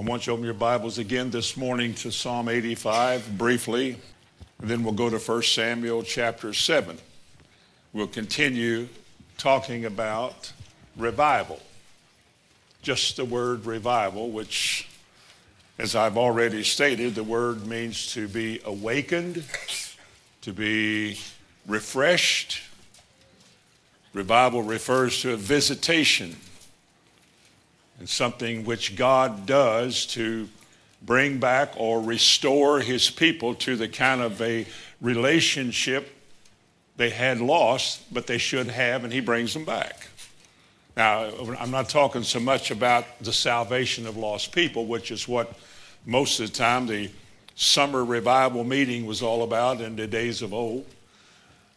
I want you to open your Bibles again this morning to Psalm 85 briefly, and then we'll go to 1 Samuel chapter 7. We'll continue talking about revival. Just the word revival, which, as I've already stated, the word means to be awakened, to be refreshed. Revival refers to a visitation and something which God does to bring back or restore his people to the kind of a relationship they had lost, but they should have, and he brings them back. Now, I'm not talking so much about the salvation of lost people, which is what most of the time the summer revival meeting was all about in the days of old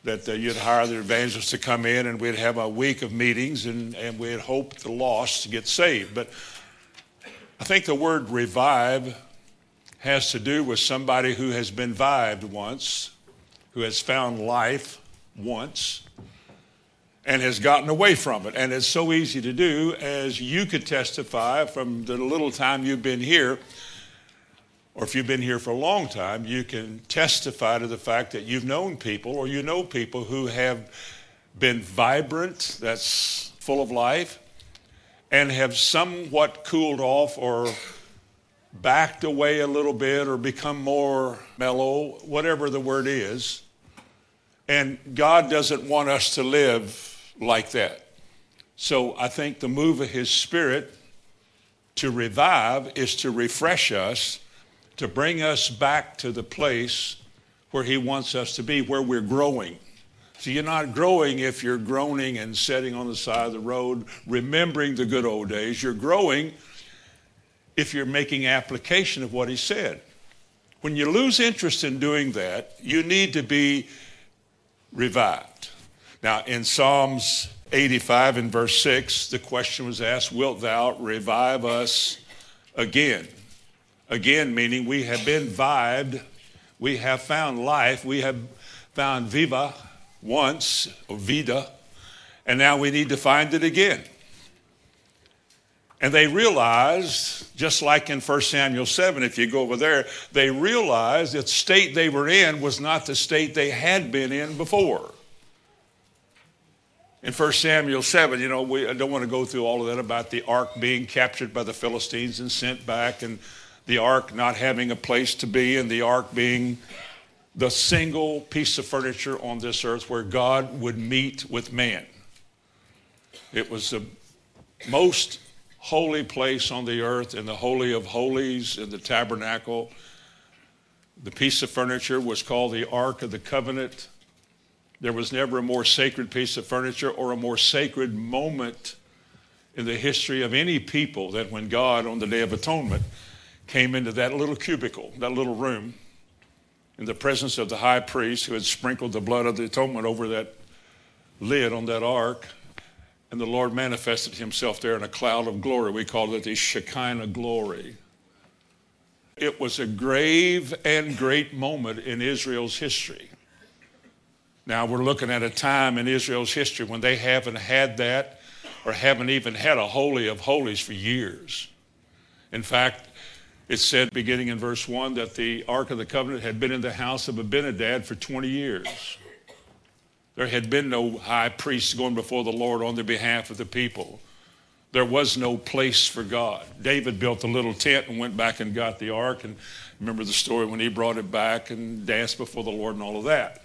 that uh, you'd hire the evangelists to come in and we'd have a week of meetings and, and we'd hope the lost to get saved. But I think the word revive has to do with somebody who has been vived once, who has found life once, and has gotten away from it. And it's so easy to do, as you could testify from the little time you've been here or if you've been here for a long time, you can testify to the fact that you've known people or you know people who have been vibrant, that's full of life, and have somewhat cooled off or backed away a little bit or become more mellow, whatever the word is. And God doesn't want us to live like that. So I think the move of His Spirit to revive is to refresh us to bring us back to the place where He wants us to be, where we're growing. So you're not growing if you're groaning and sitting on the side of the road, remembering the good old days. You're growing if you're making application of what He said. When you lose interest in doing that, you need to be revived. Now, in Psalms 85 and verse 6, the question was asked, Wilt thou revive us again? Again, meaning we have been vived, we have found life, we have found viva once, or vida, and now we need to find it again. And they realized, just like in 1 Samuel 7, if you go over there, they realized that the state they were in was not the state they had been in before. In 1 Samuel 7, you know, we, I don't want to go through all of that about the ark being captured by the Philistines and sent back and the ark not having a place to be, and the ark being the single piece of furniture on this earth where God would meet with man. It was the most holy place on the earth in the Holy of Holies in the tabernacle. The piece of furniture was called the Ark of the Covenant. There was never a more sacred piece of furniture or a more sacred moment in the history of any people than when God, on the Day of Atonement, came into that little cubicle, that little room, in the presence of the high priest who had sprinkled the blood of the atonement over that lid on that ark. And the Lord manifested himself there in a cloud of glory. We call it the Shekinah glory. It was a grave and great moment in Israel's history. Now we're looking at a time in Israel's history when they haven't had that or haven't even had a holy of holies for years. In fact, it said, beginning in verse 1, that the Ark of the Covenant had been in the house of Abinadab for 20 years. There had been no high priest going before the Lord on the behalf of the people. There was no place for God. David built a little tent and went back and got the ark. And remember the story when he brought it back and danced before the Lord and all of that.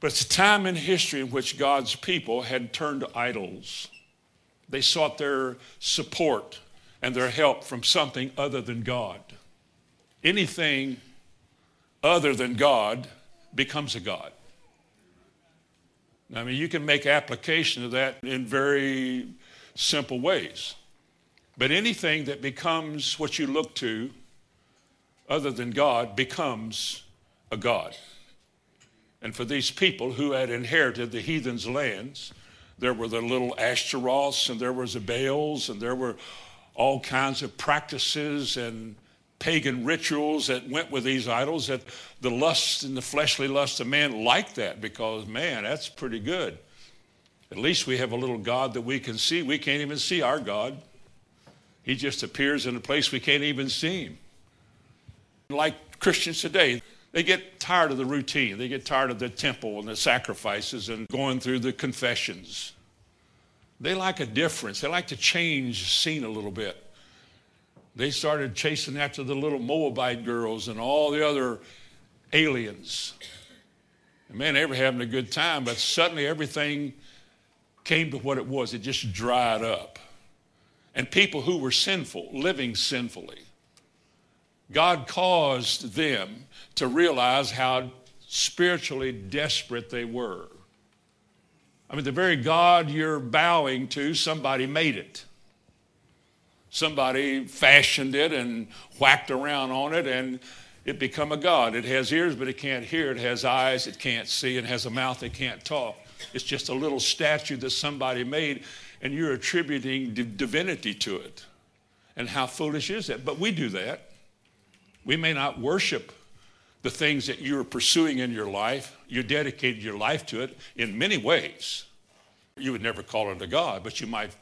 But it's a time in history in which God's people had turned to idols. They sought their support and their help from something other than God. Anything other than God becomes a God. I mean, you can make application of that in very simple ways. But anything that becomes what you look to other than God becomes a God. And for these people who had inherited the heathen's lands, there were the little Ashtaroths and there was the Baals and there were all kinds of practices and pagan rituals that went with these idols that the lust and the fleshly lust of man liked that because man that's pretty good at least we have a little god that we can see we can't even see our god He just appears in a place we can't even see him. Like Christians today, they get tired of the routine. They get tired of the temple and the sacrifices and going through the confessions. They like a difference. They like to change the scene a little bit. They started chasing after the little Moabite girls and all the other aliens. And man, they were having a good time, but suddenly everything came to what it was. It just dried up. And people who were sinful, living sinfully, God caused them to realize how spiritually desperate they were. I mean, the very God you're bowing to, somebody made it. Somebody fashioned it and whacked around on it, and it become a God. It has ears, but it can't hear. It has eyes, it can't see, and has a mouth, it can't talk. It's just a little statue that somebody made, and you're attributing divinity to it. And how foolish is that? But we do that. We may not worship the things that you're pursuing in your life. You dedicated your life to it in many ways. You would never call a God, but you might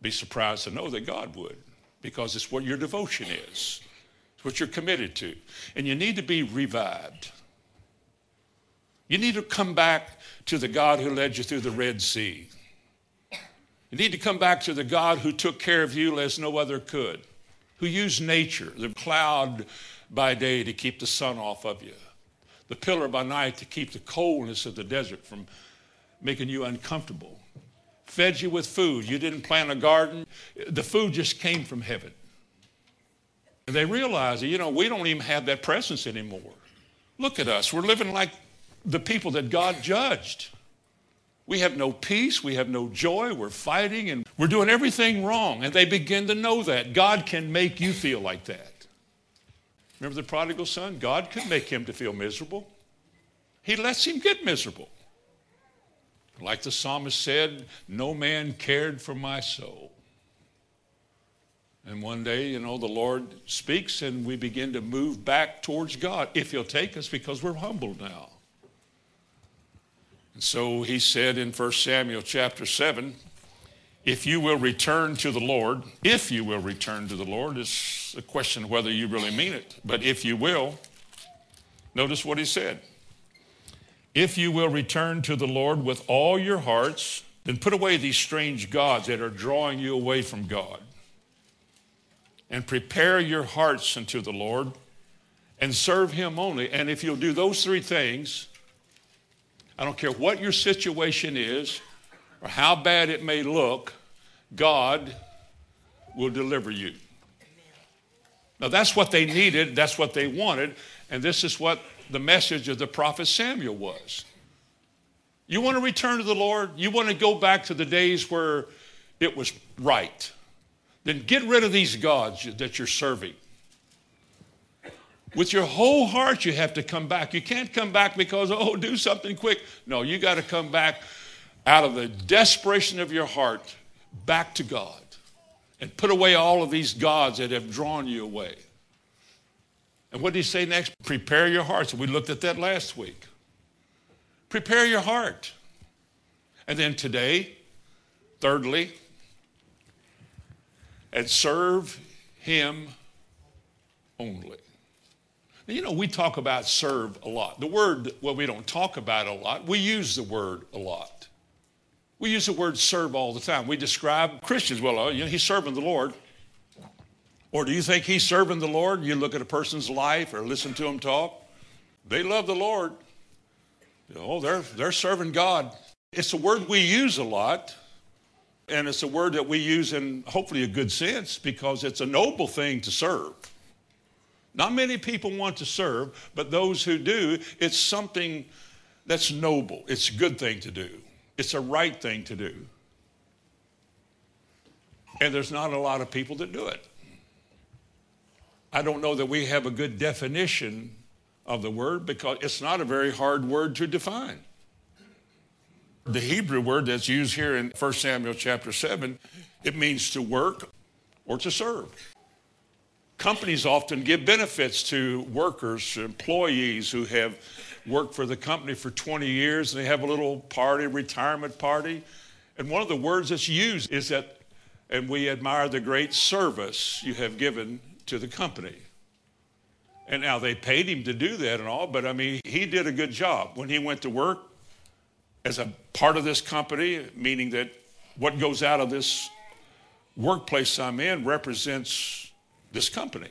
be surprised to know that God would because it's what your devotion is. It's what you're committed to. And you need to be revived. You need to come back to the God who led you through the Red Sea. You need to come back to the God who took care of you as no other could, who used nature, the cloud by day to keep the sun off of you, the pillar by night to keep the coldness of the desert from making you uncomfortable, fed you with food. You didn't plant a garden, the food just came from heaven. And they realized that, you know, we don't even have that presence anymore. Look at us. We're living like the people that God judged. We have no peace, we have no joy, we're fighting, and we're doing everything wrong. And they begin to know that. God can make you feel like that. Remember the prodigal son? God could make him to feel miserable. He lets him get miserable. Like the psalmist said, no man cared for my soul. And one day, you know, the Lord speaks and we begin to move back towards God if He'll take us because we're humbled now. And so he said in 1 Samuel chapter 7 if you will return to the Lord, if you will return to the Lord, it's a question whether you really mean it. But if you will, notice what he said. If you will return to the Lord with all your hearts, then put away these strange gods that are drawing you away from God. And prepare your hearts unto the Lord and serve him only. And if you'll do those three things, I don't care what your situation is, or how bad it may look, God will deliver you. Now, that's what they needed, that's what they wanted, and this is what the message of the prophet Samuel was. You want to return to the Lord? You want to go back to the days where it was right? Then get rid of these gods that you're serving. With your whole heart, you have to come back. You can't come back because, oh, do something quick. No, you got to come back out of the desperation of your heart back to God and put away all of these gods that have drawn you away. And what did he say next? Prepare your hearts. We looked at that last week. Prepare your heart. And then today, thirdly, and serve him only. Now, you know, we talk about serve a lot. The word, well, we don't talk about a lot. We use the word a lot. We use the word serve all the time. We describe Christians, well, uh, you know, he's serving the Lord. Or do you think he's serving the Lord? You look at a person's life or listen to them talk. They love the Lord. Oh, they're, they're serving God. It's a word we use a lot, and it's a word that we use in hopefully a good sense because it's a noble thing to serve. Not many people want to serve, but those who do, it's something that's noble. It's a good thing to do. It's a right thing to do. And there's not a lot of people that do it. I don't know that we have a good definition of the word because it's not a very hard word to define. The Hebrew word that's used here in 1 Samuel chapter 7, it means to work or to serve. Companies often give benefits to workers, employees who have worked for the company for 20 years, and they have a little party, retirement party. And one of the words that's used is that and we admire the great service you have given to the company. And now they paid him to do that and all, but I mean, he did a good job. When he went to work as a part of this company, meaning that what goes out of this workplace I'm in represents this company.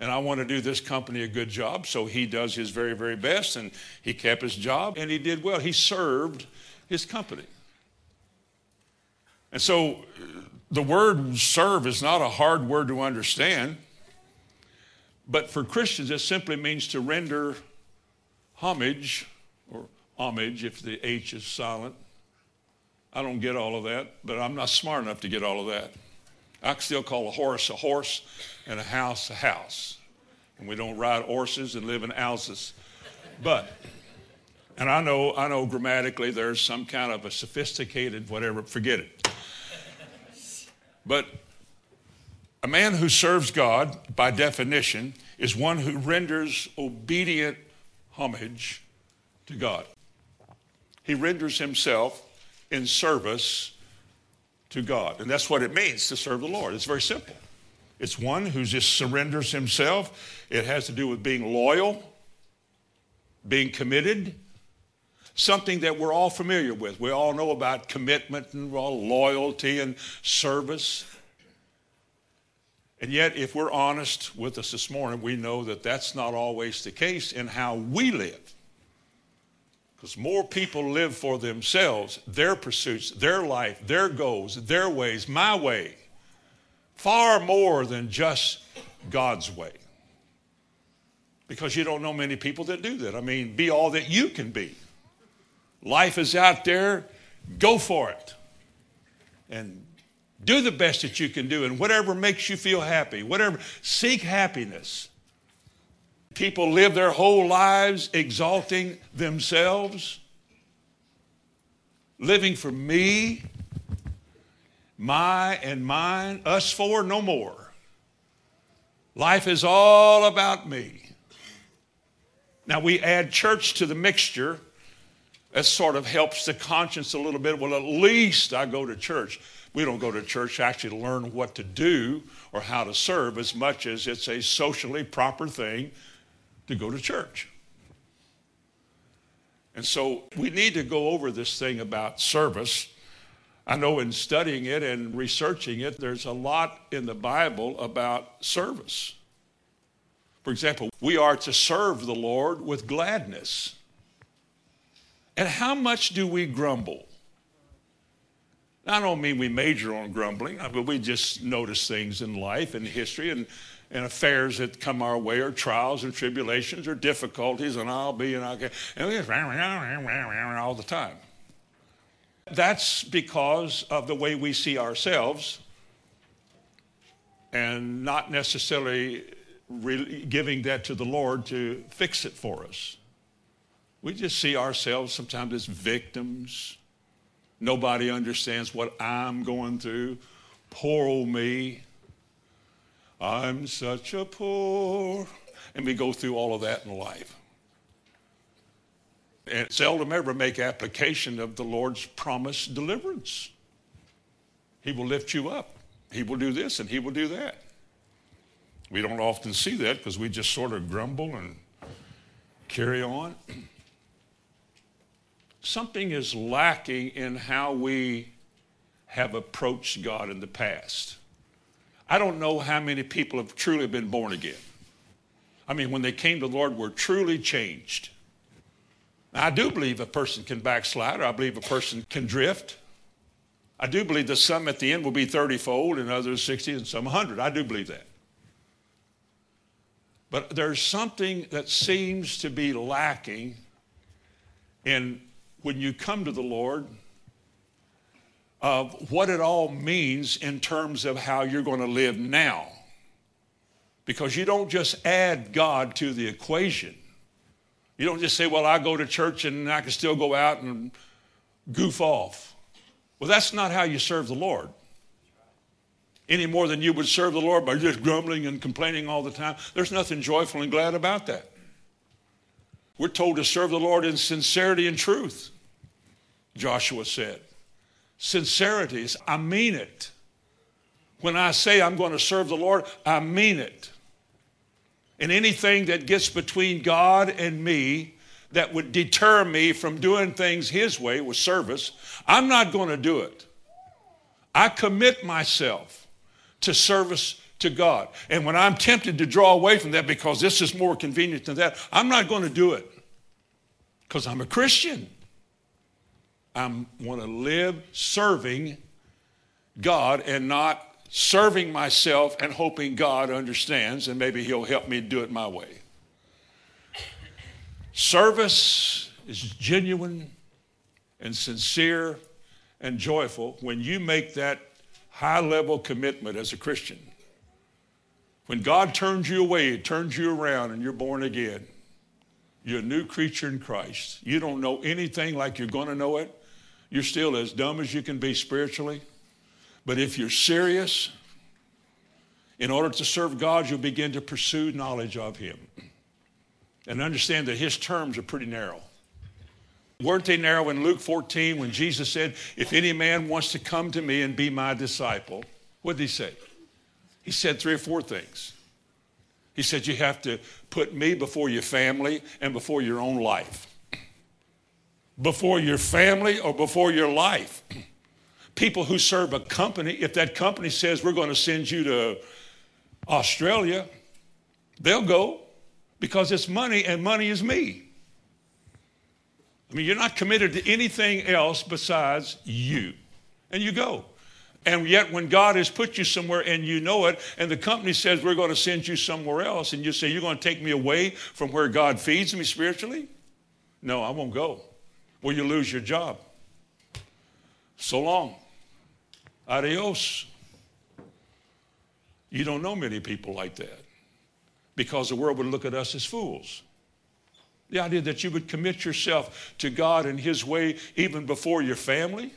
And I want to do this company a good job, so he does his very, very best, and he kept his job, and he did well. He served his company. And so uh, the word serve is not a hard word to understand, but for Christians, it simply means to render homage, or homage if the H is silent. I don't get all of that, but I'm not smart enough to get all of that. I still call a horse a horse and a house a house. And we don't ride horses and live in houses. But, and I know, I know grammatically there's some kind of a sophisticated whatever, forget it. But a man who serves God, by definition, is one who renders obedient homage to God. He renders himself in service to God. And that's what it means to serve the Lord. It's very simple. It's one who just surrenders himself. It has to do with being loyal, being committed, something that we're all familiar with. We all know about commitment and loyalty and service. And yet, if we're honest with us this morning, we know that that's not always the case in how we live. Because more people live for themselves, their pursuits, their life, their goals, their ways, my way, far more than just God's way. Because you don't know many people that do that. I mean, be all that you can be. Life is out there, go for it. And do the best that you can do, and whatever makes you feel happy, whatever, seek happiness. People live their whole lives exalting themselves, living for me, my and mine, us four, no more. Life is all about me. Now we add church to the mixture. That sort of helps the conscience a little bit. Well, at least I go to church. We don't go to church actually to learn what to do or how to serve as much as it's a socially proper thing to go to church. And so we need to go over this thing about service. I know in studying it and researching it, there's a lot in the Bible about service. For example, we are to serve the Lord with gladness. And how much do we grumble? I don't mean we major on grumbling, but we just notice things in life and history and and affairs that come our way or trials and tribulations or difficulties and I'll be and I'll get and we just all the time. That's because of the way we see ourselves and not necessarily really giving that to the Lord to fix it for us. We just see ourselves sometimes as victims. Nobody understands what I'm going through. Poor old me. I'm such a poor. And we go through all of that in life. And seldom ever make application of the Lord's promised deliverance. He will lift you up. He will do this and he will do that. We don't often see that because we just sort of grumble and carry on. Something is lacking in how we have approached God in the past. I don't know how many people have truly been born again. I mean, when they came to the Lord, were truly changed. Now, I do believe a person can backslide, or I believe a person can drift. I do believe that some at the end will be 30 fold and others 60 and some 100. I do believe that. But there's something that seems to be lacking in when you come to the Lord of what it all means in terms of how you're going to live now. Because you don't just add God to the equation. You don't just say, well, I go to church and I can still go out and goof off. Well, that's not how you serve the Lord. Any more than you would serve the Lord by just grumbling and complaining all the time. There's nothing joyful and glad about that. We're told to serve the Lord in sincerity and truth, Joshua said. Sincerity is, I mean it. When I say I'm going to serve the Lord, I mean it. And anything that gets between God and me that would deter me from doing things His way with service, I'm not going to do it. I commit myself to service to God. And when I'm tempted to draw away from that because this is more convenient than that, I'm not going to do it because I'm a Christian. I want to live serving God and not serving myself and hoping God understands and maybe He'll help me do it my way. Service is genuine and sincere and joyful when you make that high level commitment as a Christian. When God turns you away, He turns you around, and you're born again, you're a new creature in Christ. You don't know anything like you're going to know it. You're still as dumb as you can be spiritually. But if you're serious, in order to serve God, you'll begin to pursue knowledge of Him. And understand that His terms are pretty narrow. Weren't they narrow in Luke 14 when Jesus said, If any man wants to come to me and be my disciple? What did he say? He said three or four things. He said, You have to put me before your family and before your own life. Before your family or before your life. People who serve a company, if that company says, We're going to send you to Australia, they'll go because it's money and money is me. I mean, you're not committed to anything else besides you. And you go. And yet, when God has put you somewhere and you know it, and the company says, We're going to send you somewhere else, and you say, You're going to take me away from where God feeds me spiritually? No, I won't go. Well, you lose your job. So long. Adios. You don't know many people like that because the world would look at us as fools. The idea that you would commit yourself to God and His way even before your family.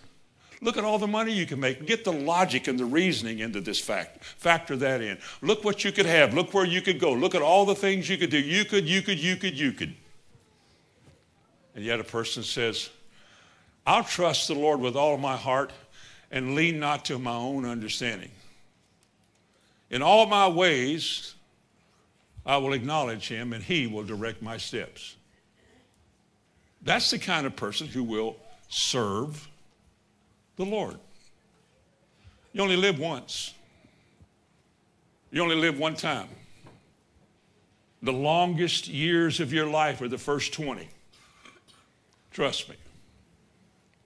Look at all the money you can make. Get the logic and the reasoning into this fact. Factor that in. Look what you could have. Look where you could go. Look at all the things you could do. You could, you could, you could, you could. And yet a person says, I'll trust the Lord with all my heart and lean not to my own understanding. In all my ways, I will acknowledge him and he will direct my steps. That's the kind of person who will serve the Lord. You only live once. You only live one time. The longest years of your life are the first 20. Trust me.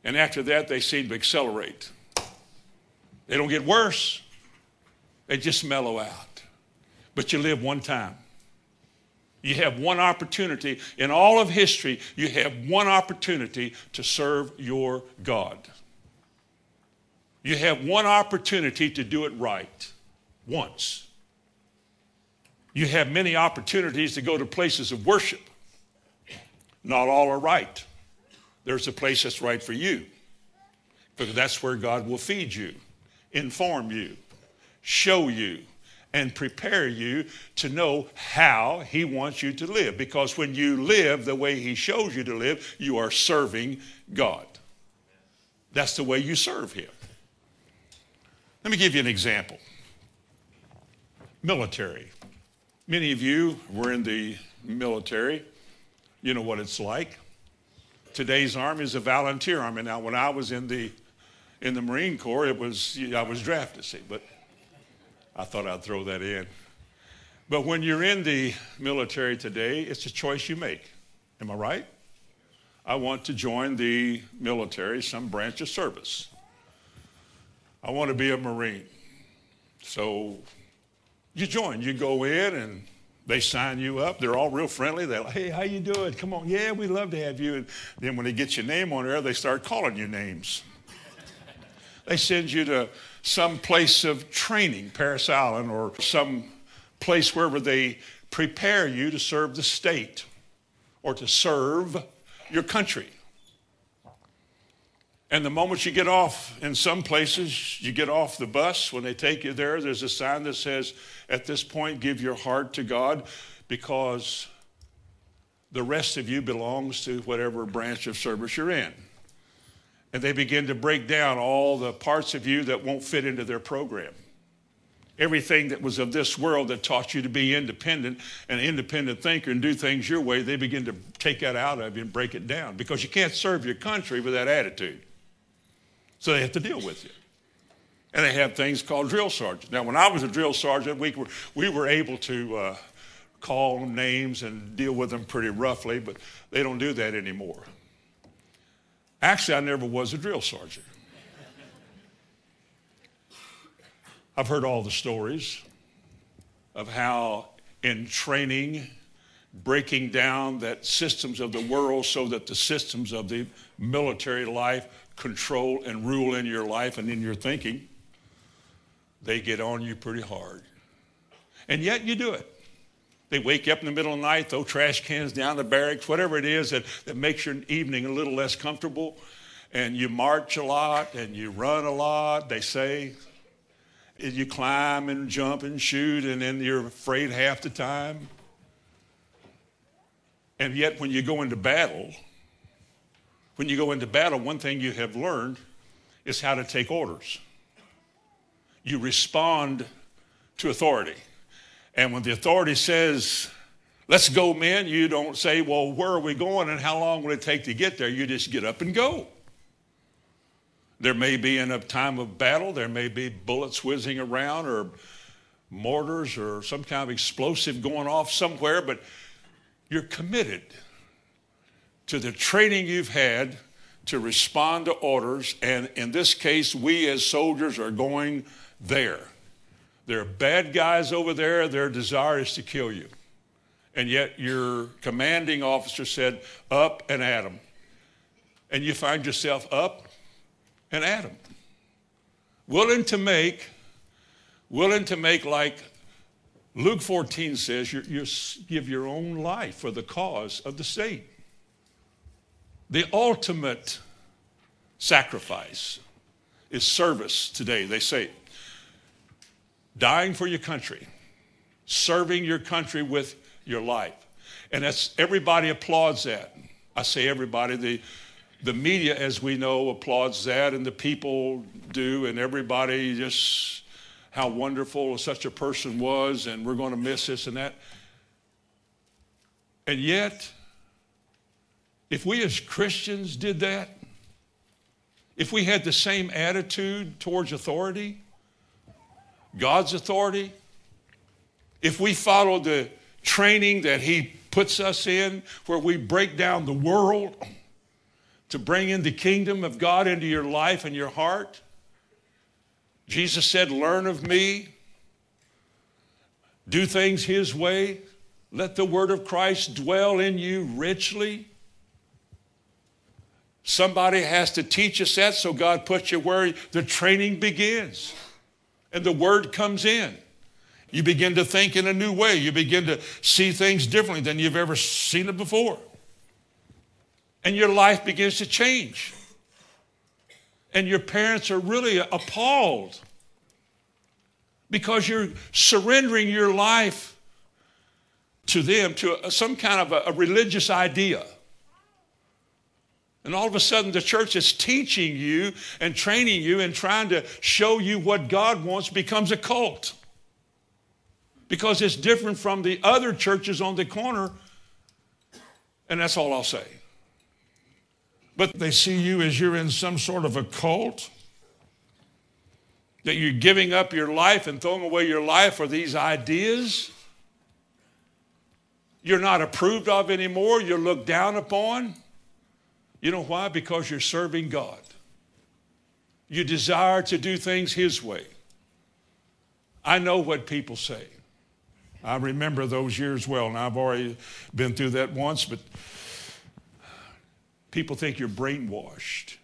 And after that, they seem to accelerate. They don't get worse, they just mellow out. But you live one time. You have one opportunity in all of history, you have one opportunity to serve your God. You have one opportunity to do it right once. You have many opportunities to go to places of worship. Not all are right. There's a place that's right for you because that's where God will feed you, inform you, show you, and prepare you to know how He wants you to live. Because when you live the way He shows you to live, you are serving God. That's the way you serve Him. Let me give you an example military. Many of you were in the military, you know what it's like. Today's army is a volunteer army. Now, when I was in the in the Marine Corps, it was I was drafted, see, but I thought I'd throw that in. But when you're in the military today, it's a choice you make. Am I right? I want to join the military, some branch of service. I want to be a Marine. So you join, you go in and they sign you up. They're all real friendly. They're like, hey, how you doing? Come on. Yeah, we'd love to have you. And then when they get your name on there, they start calling you names. they send you to some place of training, Parris Island, or some place wherever they prepare you to serve the state or to serve your country. And the moment you get off, in some places, you get off the bus, when they take you there, there's a sign that says, At this point, give your heart to God because the rest of you belongs to whatever branch of service you're in and they begin to break down all the parts of you that won't fit into their program. everything that was of this world that taught you to be independent, an independent thinker, and do things your way, they begin to take that out of you and break it down because you can't serve your country with that attitude. So they have to deal with you. And they have things called drill sergeants. Now, when I was a drill sergeant, we were, we were able to uh, call them names and deal with them pretty roughly, but they don't do that anymore. Actually, I never was a drill sergeant. I've heard all the stories of how, in training, breaking down that systems of the world so that the systems of the military life control and rule in your life and in your thinking, they get on you pretty hard. And yet you do it. They wake you up in the middle of the night, throw trash cans down the barracks, whatever it is that, that makes your evening a little less comfortable. And you march a lot and you run a lot, they say. You climb and jump and shoot, and then you're afraid half the time. And yet, when you go into battle, when you go into battle, one thing you have learned is how to take orders. You respond to authority. And when the authority says, let's go, men, you don't say, well, where are we going and how long will it take to get there? You just get up and go. There may be in a time of battle, there may be bullets whizzing around or mortars or some kind of explosive going off somewhere, but you're committed to the training you've had to respond to orders. And in this case, we as soldiers are going there. There are bad guys over there, their desire is to kill you. And yet your commanding officer said, up and at them. And you find yourself up and at them. Willing to make, willing to make like Luke 14 says, you, give your own life for the cause of the state. The ultimate sacrifice is service today. They say dying for your country, serving your country with your life. And that's everybody applauds that. I say everybody, the the media, as we know, applauds that, and the people do, and everybody just how wonderful such a person was, and we're going to miss this and that. And yet, if we as Christians did that, if we had the same attitude towards authority, God's authority, if we followed the training that He puts us in, where we break down the world to bring in the kingdom of God into your life and your heart, Jesus said, Learn of me, do things His way, let the word of Christ dwell in you richly. Somebody has to teach us that, so God puts you where the training begins and the word comes in. You begin to think in a new way. You begin to see things differently than you've ever seen it before. And your life begins to change. And your parents are really appalled because you're surrendering your life to them, to some kind of a, a religious idea. And all of a sudden, the church is teaching you and training you and trying to show you what God wants becomes a cult. Because it's different from the other churches on the corner. And that's all I'll say. But they see you as you're in some sort of a cult, that you're giving up your life and throwing away your life for these ideas. You're not approved of anymore, you're looked down upon. You know why? Because you're serving God. You desire to do things His way. I know what people say. I remember those years well, and I've already been through that once, but people think you're brainwashed.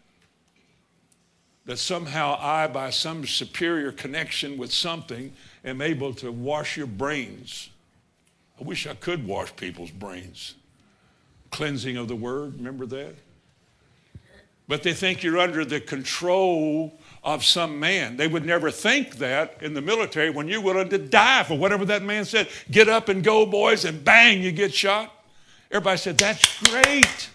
That somehow I, by some superior connection with something, am able to wash your brains. I wish I could wash people's brains. Cleansing of the word, remember that? but they think you're under the control of some man. They would never think that in the military when you're willing to die for whatever that man said. Get up and go, boys, and bang, you get shot. Everybody said, That's great.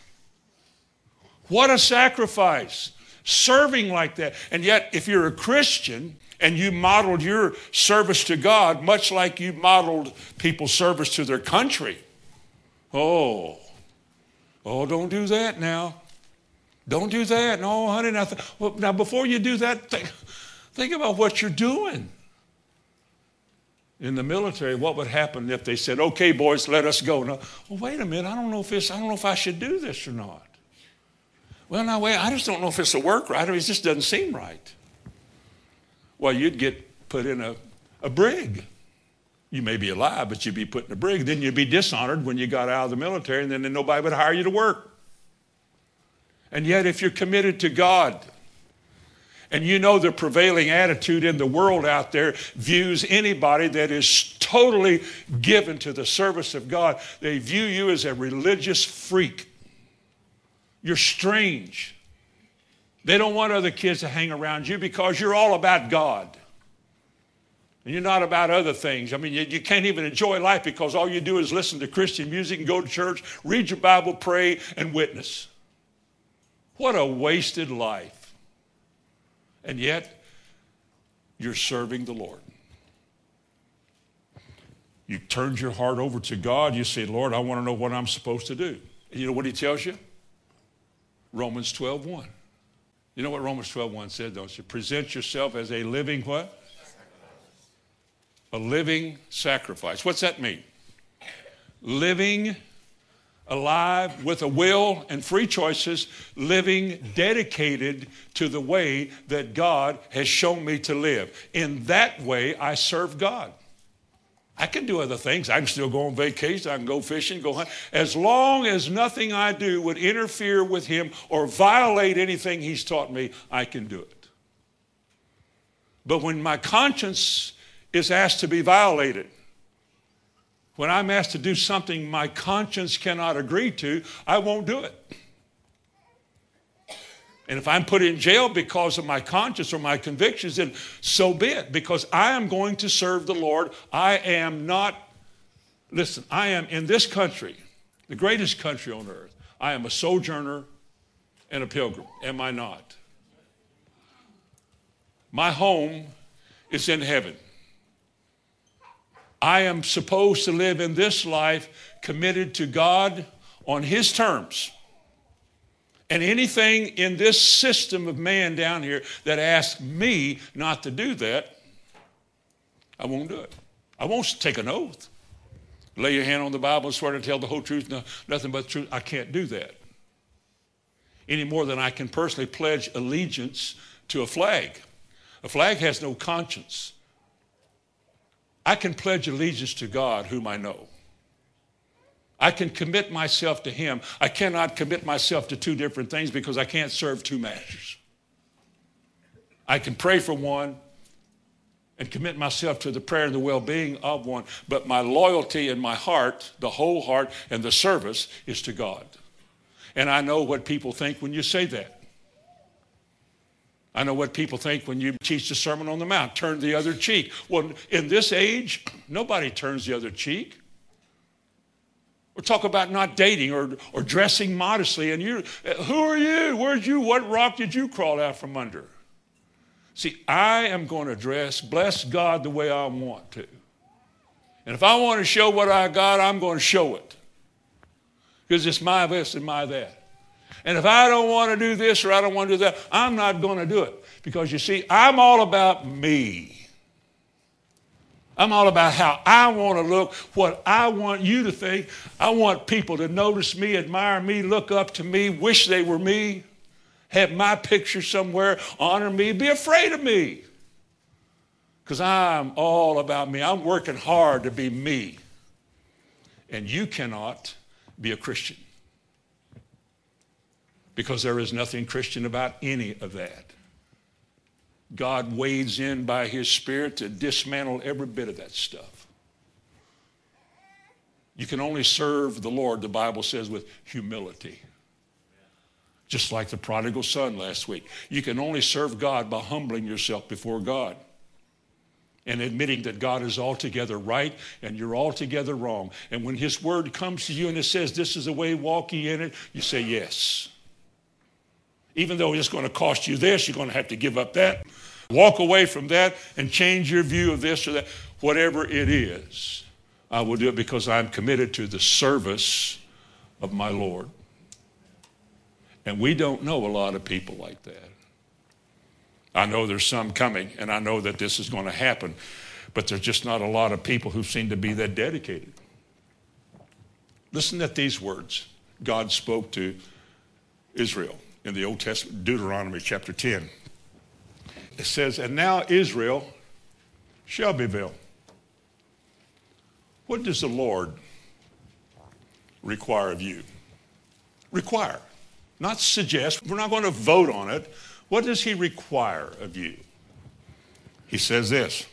What a sacrifice. Serving like that. And yet, if you're a Christian, and you modeled your service to God much like you modeled people's service to their country. Oh, oh, don't do that now. Don't do that. No, honey. Now, th- well, now before you do that, think, think about what you're doing. In the military, what would happen if they said, "Okay, boys, let us go"? No, well, wait a minute. I don't know if this. I don't know if I should do this or not. Well, now wait. I just don't know if it's a work right. Mean, it just doesn't seem right. Well, you'd get put in a, a brig. You may be alive, but you'd be put in a brig. Then you'd be dishonored when you got out of the military, and then nobody would hire you to work. And yet, if you're committed to God, and you know the prevailing attitude in the world out there views anybody that is totally given to the service of God, they view you as a religious freak. You're strange. They don't want other kids to hang around you because you're all about God. And you're not about other things. I mean, you, you, can't even enjoy life because all you do is listen to Christian music and go to church, read your Bible, pray, and witness. What a wasted life. And yet, you're serving the Lord. You turned your heart over to God. You say, Lord, I want to know what I'm supposed to do. And you know what he tells you? Romans 12, 1. You know what Romans 12, 1 said, don't you? Present yourself as a living what? A living sacrifice. What's that mean? Living alive with a will and free choices, living dedicated to the way that God has shown me to live. In that way, I serve God. I can do other things. I can still go on vacation. I can go fishing, go hunt. As long as nothing I do would interfere with him or violate anything he's taught me, I can do it. But when my conscience is asked to be violated, when I'm asked to do something my conscience cannot agree to, I won't do it. And if I'm put in jail because of my conscience or my convictions, then so be it, because I am going to serve the Lord. I am not, listen, I am in this country, the greatest country on earth. I am a sojourner and a pilgrim. Am I not? My home is in heaven. I am supposed to live in this life committed to God on His terms. And anything in this system of man down here that asks me not to do that, I won't do it. I won't take an oath. Lay your hand on the Bible and swear to tell the whole truth, no, nothing but the truth. I can't do that. Any more than I can personally pledge allegiance to a flag. A flag has no conscience. I can pledge allegiance to God, whom I know. I can commit myself to Him. I cannot commit myself to two different things because I can't serve two masters. I can pray for one and commit myself to the prayer and the well being of one, but my loyalty and my heart, the whole heart and the service, is to God. And I know what people think when you say that. I know what people think when you teach the Sermon on the Mount turn the other cheek. Well, in this age, nobody turns the other cheek. Or talk about not dating or, or dressing modestly. And you, uh, who are you? Where'd you, what rock did you crawl out from under? See, I am going to dress, bless God the way I want to. And if I want to show what I got, I'm going to show it. Because it's my this and my that. And if I don't want to do this or I don't want to do that, I'm not going to do it. Because you see, I'm all about me. I'm all about how I want to look, what I want you to think. I want people to notice me, admire me, look up to me, wish they were me, have my picture somewhere, honor me, be afraid of me. Because I'm all about me. I'm working hard to be me. And you cannot be a Christian. Because there is nothing Christian about any of that. God wades in by his Spirit to dismantle every bit of that stuff. You can only serve the Lord, the Bible says, with humility. Just like the prodigal son last week. You can only serve God by humbling yourself before God and admitting that God is altogether right and you're altogether wrong. And when His word comes to you and it says, This is the way, walk ye in it, you say, Yes. Even though it's going to cost you this, you're going to have to give up that. Walk away from that and change your view of this or that. Whatever it is, I will do it because I'm committed to the service of my Lord. And we don't know a lot of people like that. I know there's some coming, and I know that this is going to happen, but there's just not a lot of people who seem to be that dedicated. Listen at these words God spoke to Israel in the Old Testament, Deuteronomy chapter 10. It says, And now Israel shall Shelbyville. What does the Lord require of you? Require, not suggest. We're not going to vote on it. What does He require of you? He says this,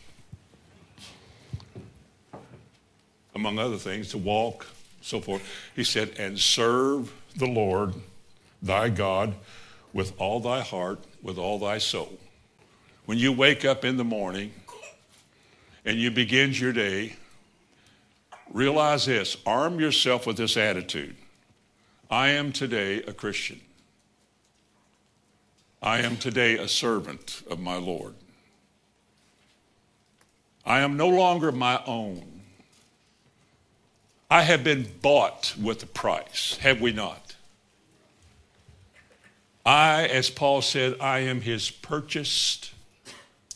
among other things, to walk, so forth. He said, and serve the Lord thy God with all thy heart, with all thy soul. When you wake up in the morning and you begin your day, realize this arm yourself with this attitude I am today a Christian. I am today a servant of my Lord. I am no longer my own. I have been bought with a price, have we not? I, as Paul said, I am his purchased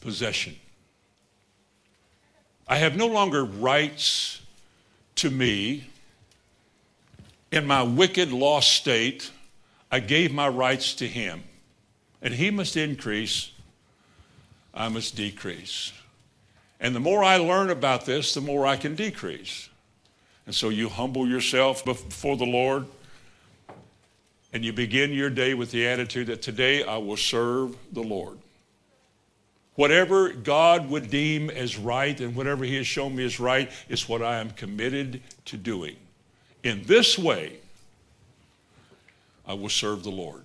possession. I have no longer rights to me. In my wicked, lost state, I gave my rights to him. And he must increase, I must decrease. And the more I learn about this, the more I can decrease. And so you humble yourself before the Lord and you begin your day with the attitude that today I will serve the Lord. Whatever God would deem as right and whatever He has shown me as right is what I am committed to doing. In this way, I will serve the Lord.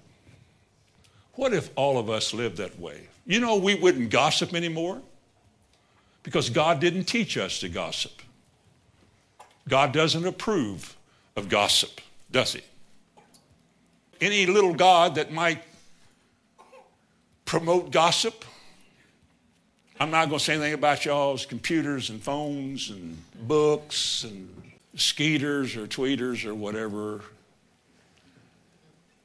What if all of us lived that way? You know, we wouldn't gossip anymore because God didn't teach us to gossip. God doesn't approve of gossip, does He? Any little God that might promote gossip, I'm not going to say anything about y'all's computers and phones and books and skeeters or tweeters or whatever.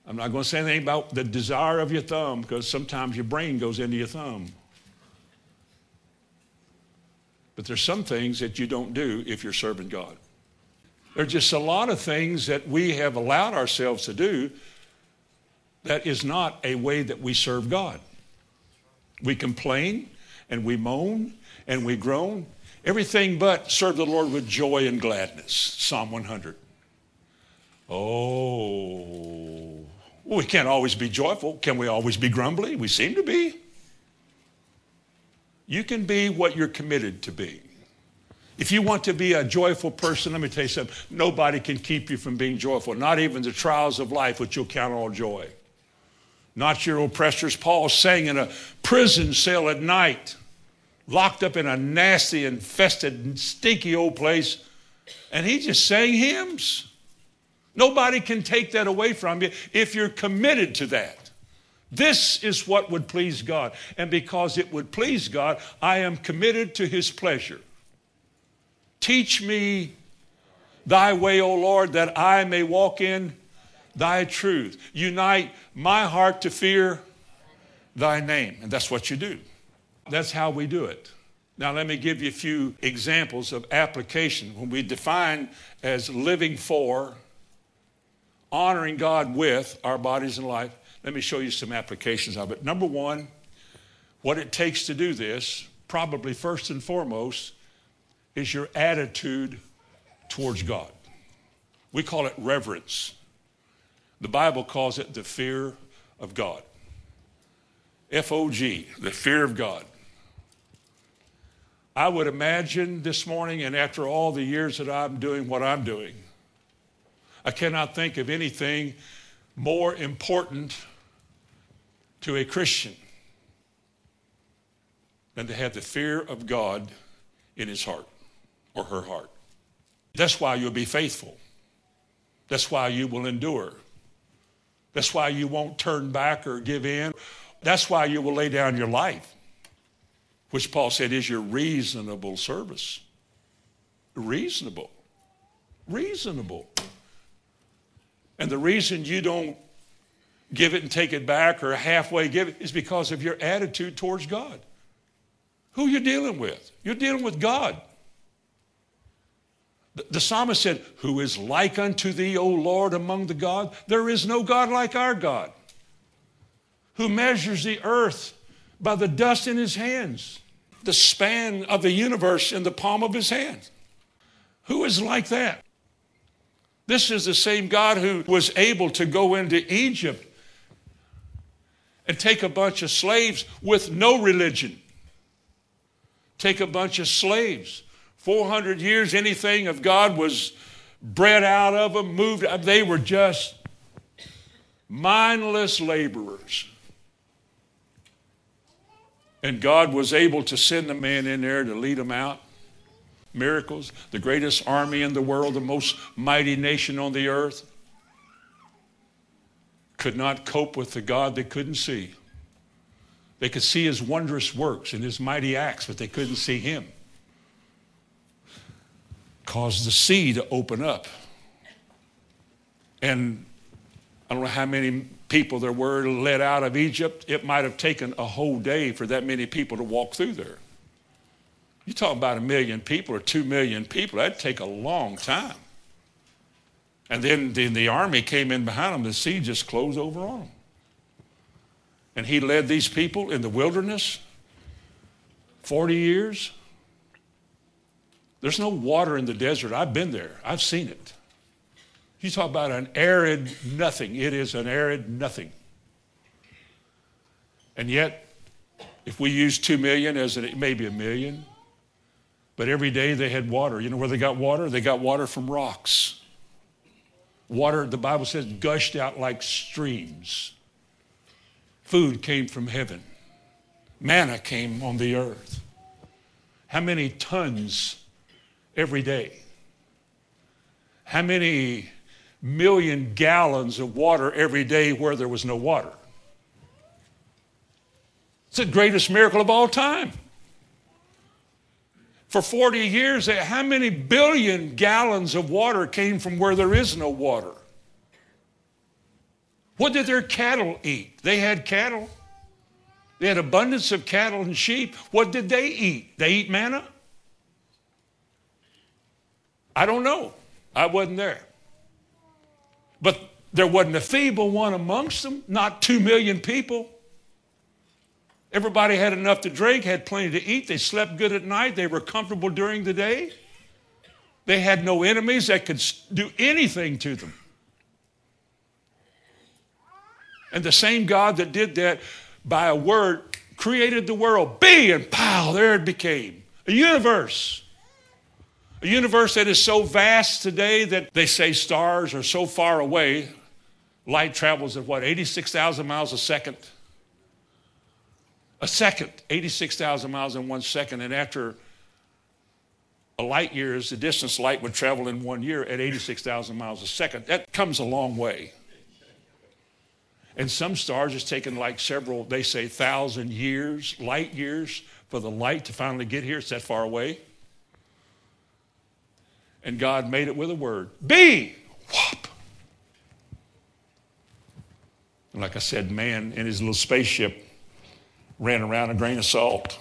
I'm not going to say anything about the desire of your thumb because sometimes your brain goes into your thumb. But there's some things that you don't do if you're serving God. There's just a lot of things that we have allowed ourselves to do that is not a way that we serve God. We complain, and we moan and we groan. Everything but serve the Lord with joy and gladness. Psalm 100. Oh, we can't always be joyful. Can we always be grumbly? We seem to be. You can be what you're committed to be. If you want to be a joyful person, let me tell you something. Nobody can keep you from being joyful, not even the trials of life, which you'll count all joy. Not your oppressors. Paul sang in a prison cell at night locked up in a nasty, infested, stinky old place, and he just sang hymns. Nobody can take that away from you if you're committed to that. This is what would please God. And because it would please God, I am committed to his pleasure. Teach me thy way, O Lord, that I may walk in thy truth. Unite my heart to fear thy name. And that's what you do. That's how we do it. Now, let me give you a few examples of application. When we define as living for, honoring God with our bodies and life, let me show you some applications of it. Number one, what it takes to do this, probably first and foremost, is your attitude towards God. We call it reverence. The Bible calls it the fear of God. F O G, the fear of God. I would imagine this morning, and after all the years that I'm doing what I'm doing, I cannot think of anything more important to a Christian than to have the fear of God in his heart or her heart. That's why you'll be faithful. That's why you will endure. That's why you won't turn back or give in. That's why you will lay down your life which Paul said is your reasonable service. Reasonable. Reasonable. And the reason you don't give it and take it back or halfway give it is because of your attitude towards God. Who you dealing with? You're dealing with God. The, the psalmist said, Who is like unto thee, O Lord, among the gods? There is no God like our God, who measures the earth by the dust in his hands, the span of the universe in the palm of his hand. Who is like that? This is the same God who was able to go into Egypt and take a bunch of slaves with no religion. Take a bunch of slaves. 400 years, anything of God was bred out of them, moved. Uh, they were just mindless laborers. And God was able to send a man in there to lead them out. Miracles, the greatest army in the world, the most mighty nation on the earth could not cope with the God they couldn't see. They could see his wondrous works and his mighty acts, but they couldn't see him. Caused the sea to open up. And I don't know how many people there were led out of Egypt. It might have taken a whole day for that many people to walk through there. You talk about a million people or two million people, that'd take a long time. And then, then the army came in behind them, the sea just closed over on them. And he led these people in the wilderness 40 years. There's no water in the desert. I've been there, I've seen it. You talk about an arid nothing, it is an arid nothing. And yet, if we use two million as an, maybe a million, but every day they had water. You know where they got water? They got water from rocks. Water, the Bible says, gushed out like streams. Food came from heaven. Manna came on the earth. How many tons every day? How many million gallons of water every day where there was no water? It's the greatest miracle of all time for 40 years, eh, how many billion gallons of water came from where there is no water? What did their cattle eat? They had cattle. They had abundance of cattle and sheep. What did they eat? They eat manna? I don't know. I wasn't there. But there wasn't a feeble one amongst them, not two million people. Everybody had enough to drink, had plenty to eat. They slept good at night. They were comfortable during the day. They had no enemies that could do anything to them. And the same God that did that by a word created the world. Be and pow, there it became. A universe. A universe that is so vast today that they say stars are so far away. Light travels at what, 86,000 miles a second? a second, 86,000 miles in one second. And after a light year is the distance light would travel in one year at 86,000 miles a second. That comes a long way. And some stars it's taken like several, they say, thousand years, light years, for the light to finally get here. It's that far away. And God made it with a word be, whop. And like I said, man in his little spaceship ran around a grain of salt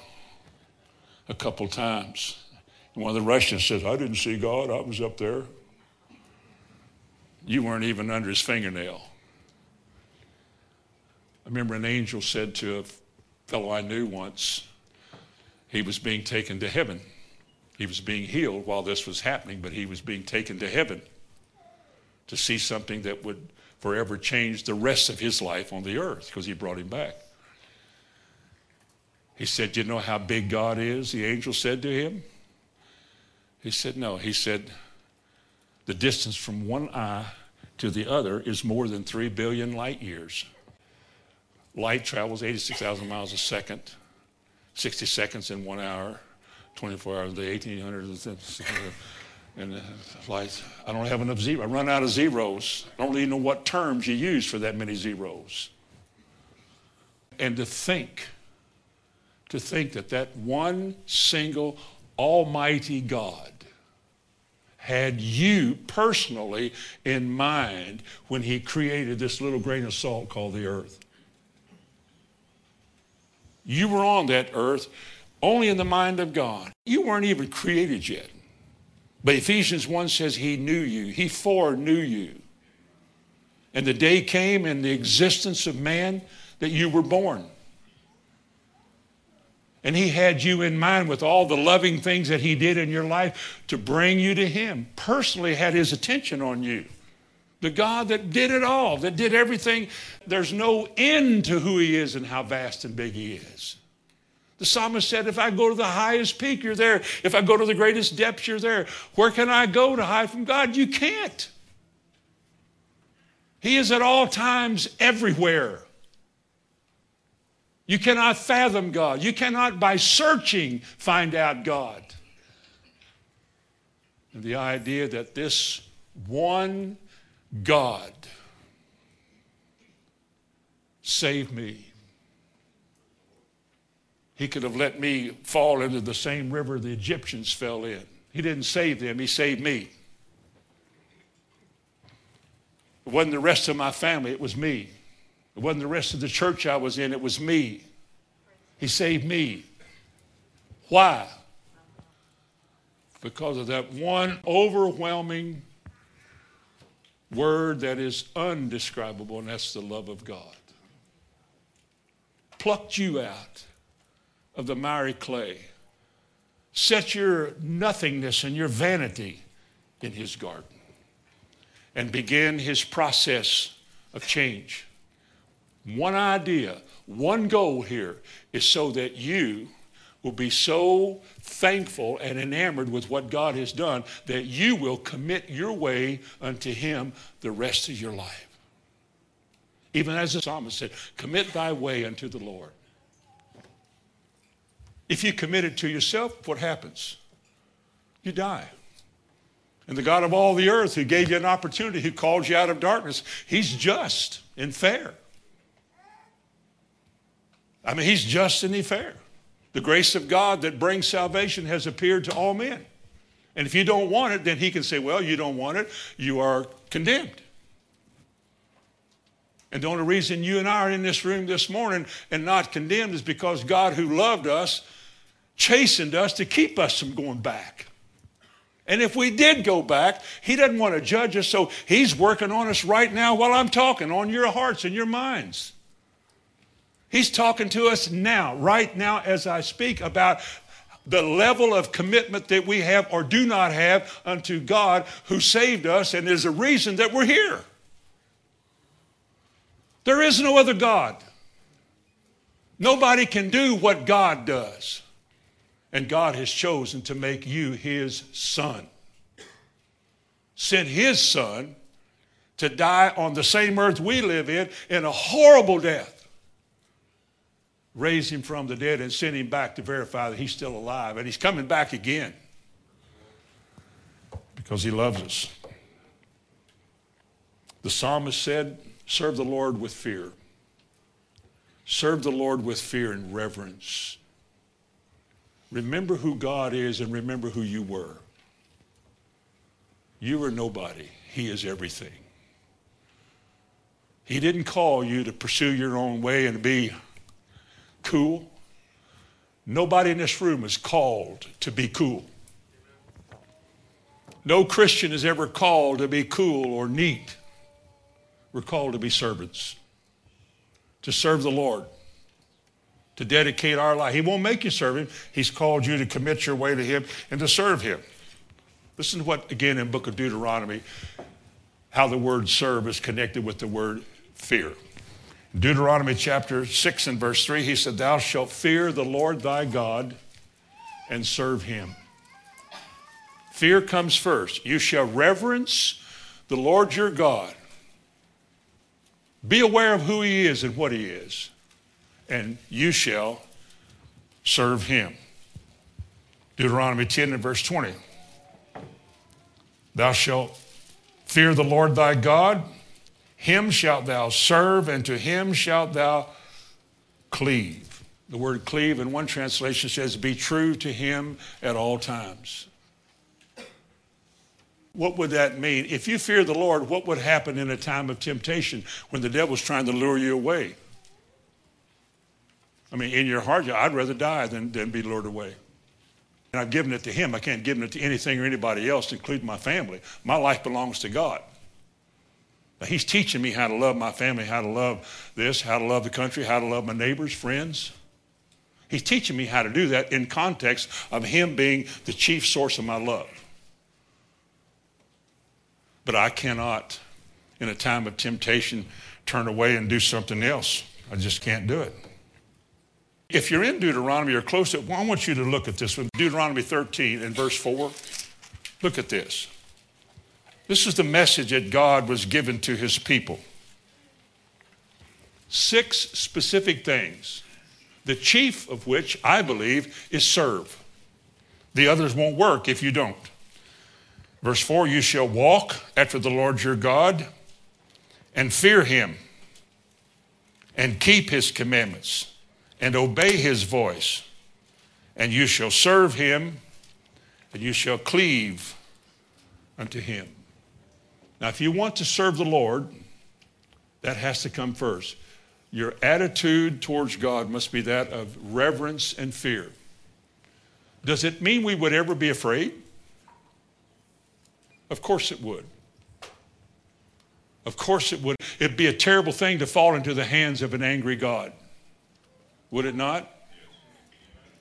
a couple times. And one of the Russians says, I didn't see God, I was up there. You weren't even under his fingernail. I remember an angel said to a fellow I knew once, he was being taken to heaven. He was being healed while this was happening, but he was being taken to heaven to see something that would forever change the rest of his life on the earth because he brought him back. He said, You know how big God is? The angel said to him. He said, No. He said, The distance from one eye to the other is more than 3 billion light years. Light travels 86,000 miles a second, 60 seconds in one hour, 24 hours a day, 1800. And uh, light, I don't have enough zeros. I run out of zeros. I don't really know what terms you use for that many zeros. And to think to think that that one single almighty God had you personally in mind when he created this little grain of salt called the earth. You were on that earth only in the mind of God. You weren't even created yet. But Ephesians 1 says he knew you, he foreknew you. And the day came in the existence of man that you were born. And he had you in mind with all the loving things that he did in your life to bring you to him. Personally had his attention on you. The God that did it all, that did everything. There's no end to who he is and how vast and big he is. The psalmist said, If I go to the highest peak, you're there. If I go to the greatest depths, you're there. Where can I go to hide from God? You can't. He is at all times everywhere. You cannot fathom God. You cannot, by searching, find out God. And the idea that this one God saved me. He could have let me fall into the same river the Egyptians fell in. He didn't save them, He saved me. It wasn't the rest of my family, it was me. It wasn't the rest of the church I was in, it was me. He saved me. Why? Because of that one overwhelming word that is undescribable, and that's the love of God. Plucked you out of the miry clay, set your nothingness and your vanity in His garden, and begin His process of change. One idea, one goal here is so that you will be so thankful and enamored with what God has done that you will commit your way unto Him the rest of your life. Even as the psalmist said, commit thy way unto the Lord. If you commit it to yourself, what happens? You die. And the God of all the earth who gave you an opportunity, who called you out of darkness, He's just and fair. I mean, He's just and He's fair. The grace of God that brings salvation has appeared to all men. And if you don't want it, then he can say, Well, you don't want it, you are condemned. And the only reason you and I are in this room this morning and not condemned is because God, who loved us, chastened us to keep us from going back. And if we did go back, He doesn't want to judge us, so He's working on us right now while I'm talking, on your hearts and your minds. He's talking to us now, right now, as I speak, about the level of commitment that we have or do not have unto God who saved us and is a reason that we're here. There is no other God. Nobody can do what God does. And God has chosen to make you his son. Sent his son to die on the same earth we live in in a horrible death raise him from the dead and send him back to verify that he's still alive. And he's coming back again because he loves us. The psalmist said, Serve the Lord with fear. Serve the Lord with fear and reverence. Remember who God is and remember who you were. You were nobody, He is everything. He didn't call you to pursue your own way and be cool. Nobody in this room is called to be cool. No Christian is ever called to be cool or neat. We're called to be servants, to serve the Lord, to dedicate our life. He won't make you serve Him. He's called you to commit your way to Him and to serve Him. Listen to what, again, in book of Deuteronomy, how the word serve is connected with the word fear. Deuteronomy chapter 6 and verse 3, he said, Thou shalt fear the Lord thy God and serve him. Fear comes first. You shall reverence the Lord your God. Be aware of who he is and what he is, and you shall serve him. Deuteronomy 10 and verse 20. Thou shalt fear the Lord thy God him shalt thou serve, and to him shalt thou cleave. The word cleave in one translation says, be true to him at all times. What would that mean? If you fear the Lord, what would happen in a time of temptation when the devil's trying to lure you away? I mean, in your heart, I'd rather die than, than be lured away. And I've given it to him. I can't give it to anything or anybody else, including my family. My life belongs to God. Now, he's teaching me how to love my family, how to love this, how to love the country, how to love my neighbors, friends. He's teaching me how to do that in context of him being the chief source of my love. But I cannot, in a time of temptation, turn away and do something else. I just can't do it. If you're in Deuteronomy or close to it, well, I want you to look at this one. Deuteronomy 13 and verse 4. Look at this. This is the message that God was given to his people. Six specific things, the chief of which I believe is serve. The others won't work if you don't. Verse 4 You shall walk after the Lord your God and fear him and keep his commandments and obey his voice, and you shall serve him and you shall cleave unto him. Now, if you want to serve the Lord, that has to come first. Your attitude towards God must be that of reverence and fear. Does it mean we would ever be afraid? Of course it would. Of course it would. It'd be a terrible thing to fall into the hands of an angry God. Would it not?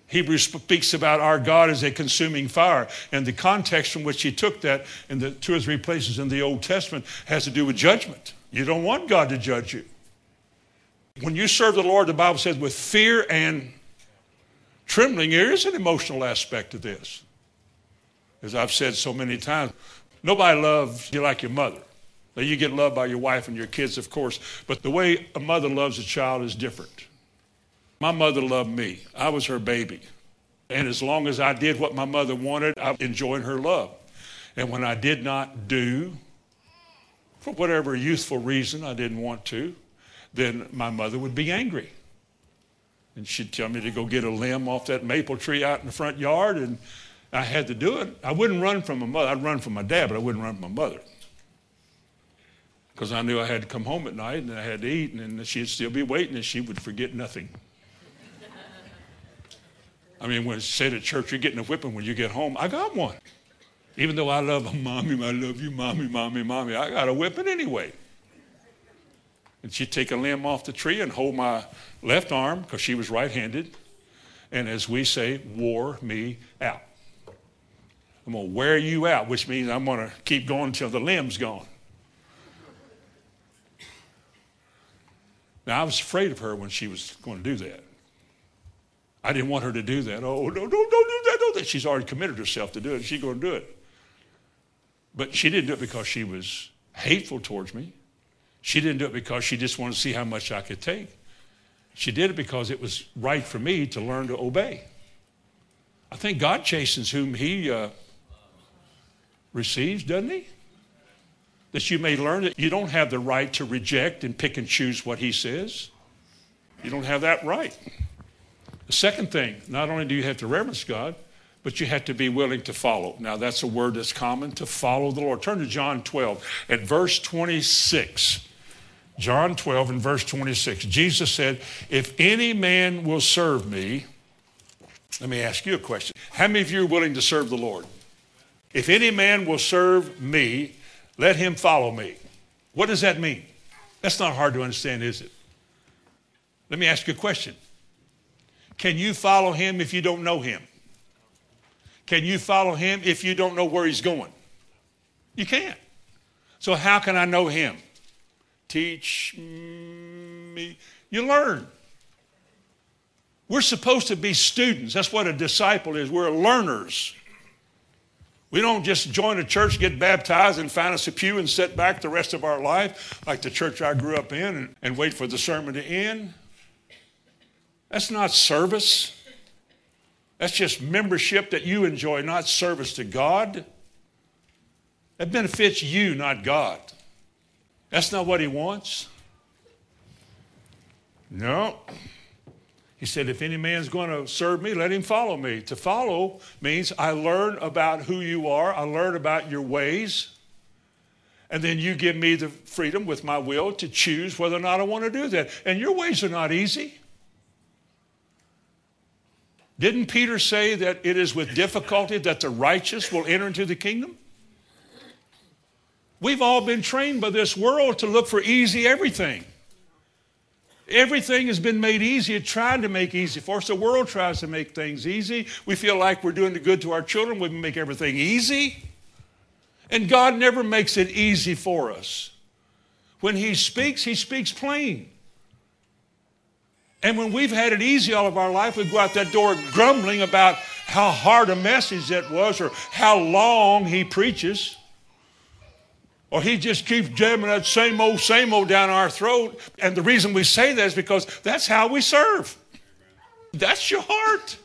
Hebrews speaks about our God as a consuming fire. And the context from which he took that in the two or three places in the Old Testament has to do with judgment. You don't want God to judge you. When you serve the Lord, the Bible says, with fear and trembling, there is an emotional aspect to this. As I've said so many times, nobody loves you like your mother. Now, you get loved by your wife and your kids, of course, but the way a mother loves a child is different. My mother loved me. I was her baby. And as long as I did what my mother wanted, I enjoyed her love. And when I did not do, for whatever youthful reason I didn't want to, then my mother would be angry. And she'd tell me to go get a limb off that maple tree out in the front yard, and I had to do it. I wouldn't run from my mother. I'd run from my dad, but I wouldn't run from my mother. Because I knew I had to come home at night and I had to eat, and she'd still be waiting, and she would forget nothing. I mean, when said at church, you're getting a whipping when you get home, I got one. Even though I love a mommy, I love you, mommy, mommy, mommy, I got a whipping anyway. And she'd take a limb off the tree and hold my left arm, because she was right handed, and as we say, wore me out. I'm going to wear you out, which means I'm going to keep going until the limb's gone. Now, I was afraid of her when she was going to do that. I didn't want her to do that. Oh, no, no, don't do that, don't. She's already committed herself to do it. She's going to do it. But she didn't do it because she was hateful towards me. She didn't do it because she just wanted to see how much I could take. She did it because it was right for me to learn to obey. I think God chastens whom He uh, receives, doesn't He? That you may learn that you don't have the right to reject and pick and choose what He says. You don't have that right. The second thing, not only do you have to reverence God, but you have to be willing to follow. Now, that's a word that's common to follow the Lord. Turn to John 12 at verse 26. John 12 and verse 26. Jesus said, If any man will serve me, let me ask you a question. How many of you are willing to serve the Lord? If any man will serve me, let him follow me. What does that mean? That's not hard to understand, is it? Let me ask you a question. Can you follow him if you don't know him? Can you follow him if you don't know where he's going? You can't. So, how can I know him? Teach me. You learn. We're supposed to be students. That's what a disciple is. We're learners. We don't just join a church, get baptized, and find us a pew and sit back the rest of our life like the church I grew up in and, and wait for the sermon to end. That's not service. That's just membership that you enjoy, not service to God. That benefits you, not God. That's not what He wants. No. He said, If any man's going to serve me, let him follow me. To follow means I learn about who you are, I learn about your ways, and then you give me the freedom with my will to choose whether or not I want to do that. And your ways are not easy. Didn't Peter say that it is with difficulty that the righteous will enter into the kingdom? We've all been trained by this world to look for easy everything. Everything has been made easy. It tried to make easy for us. The world tries to make things easy. We feel like we're doing the good to our children. We make everything easy. And God never makes it easy for us. When He speaks, He speaks plain. And when we've had it easy all of our life, we go out that door grumbling about how hard a message that was or how long He preaches. Or he just keeps jamming that same old, same old down our throat. And the reason we say that is because that's how we serve. That's your heart.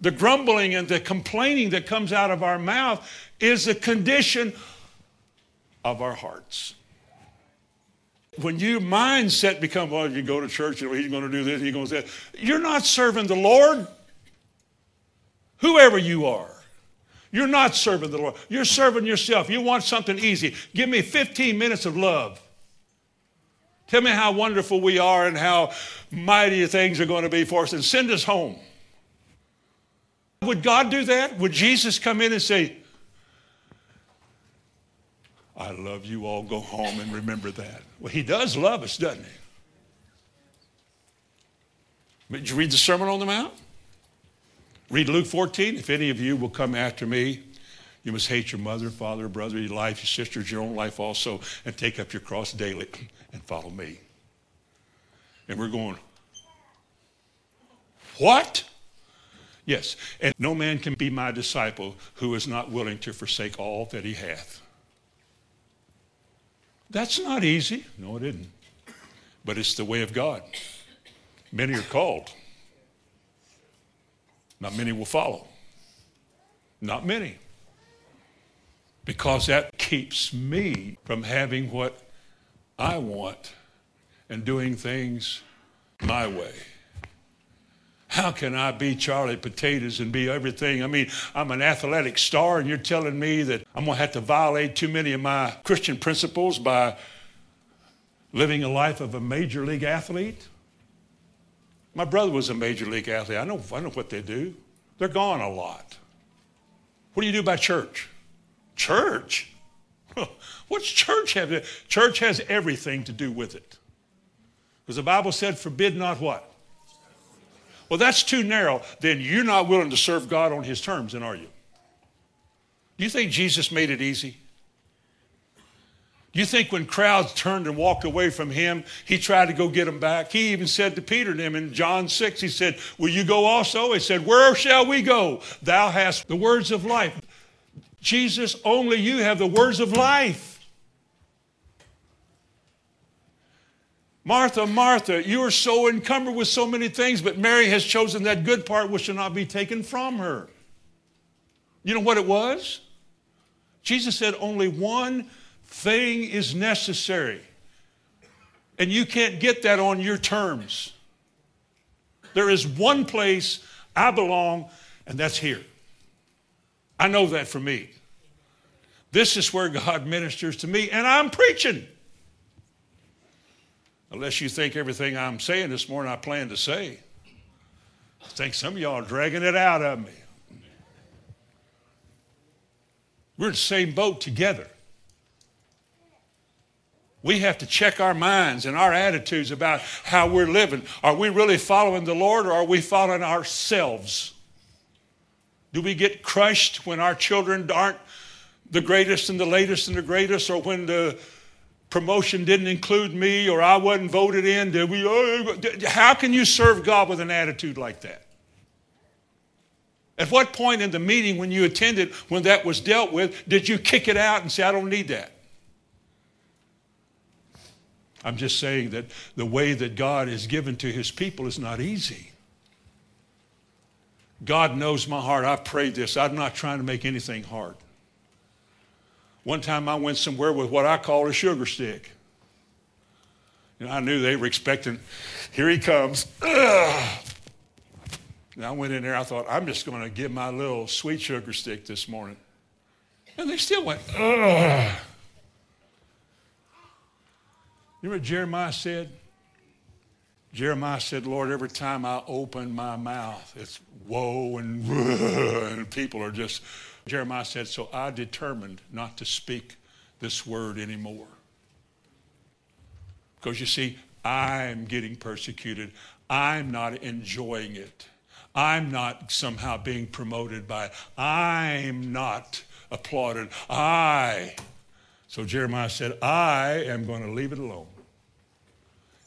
The grumbling and the complaining that comes out of our mouth is the condition of our hearts. When your mindset becomes, well, you go to church, he's going to do this, he's going to do that. You're not serving the Lord, whoever you are. You're not serving the Lord. You're serving yourself. You want something easy. Give me 15 minutes of love. Tell me how wonderful we are and how mighty things are going to be for us and send us home. Would God do that? Would Jesus come in and say, I love you all, go home and remember that? Well, he does love us, doesn't he? Did you read the Sermon on the Mount? Read Luke 14. If any of you will come after me, you must hate your mother, father, brother, your life, your sisters, your own life also, and take up your cross daily and follow me. And we're going, What? Yes, and no man can be my disciple who is not willing to forsake all that he hath. That's not easy. No, it isn't. But it's the way of God. Many are called, not many will follow. Not many. Because that keeps me from having what I want and doing things my way. How can I be Charlie Potatoes and be everything? I mean, I'm an athletic star, and you're telling me that I'm going to have to violate too many of my Christian principles by living a life of a major league athlete? My brother was a major league athlete. I know, I know what they do. They're gone a lot. What do you do by church? Church? What's church have? To, church has everything to do with it. Because the Bible said, forbid not what? Well, that's too narrow. Then you're not willing to serve God on his terms, then are you? Do you think Jesus made it easy? Do you think when crowds turned and walked away from him, he tried to go get them back? He even said to Peter and them in John 6, he said, Will you go also? He said, Where shall we go? Thou hast the words of life. Jesus, only you have the words of life. Martha, Martha, you are so encumbered with so many things, but Mary has chosen that good part which shall not be taken from her. You know what it was? Jesus said, Only one thing is necessary. And you can't get that on your terms. There is one place I belong, and that's here. I know that for me. This is where God ministers to me, and I'm preaching. Unless you think everything I'm saying this morning I plan to say. I think some of y'all are dragging it out of me. We're in the same boat together. We have to check our minds and our attitudes about how we're living. Are we really following the Lord or are we following ourselves? Do we get crushed when our children aren't the greatest and the latest and the greatest, or when the promotion didn't include me or I wasn't voted in? Did we, oh, how can you serve God with an attitude like that? At what point in the meeting when you attended, when that was dealt with, did you kick it out and say, I don't need that? I'm just saying that the way that God is given to his people is not easy. God knows my heart. I prayed this. I'm not trying to make anything hard. One time I went somewhere with what I call a sugar stick. And I knew they were expecting, here he comes. Ugh. And I went in there, I thought, I'm just going to give my little sweet sugar stick this morning. And they still went, ugh. You what Jeremiah said? Jeremiah said, Lord, every time I open my mouth, it's woe and, and people are just. Jeremiah said, So I determined not to speak this word anymore. Because you see, I'm getting persecuted. I'm not enjoying it. I'm not somehow being promoted by it. I'm not applauded. I. So Jeremiah said, I am going to leave it alone.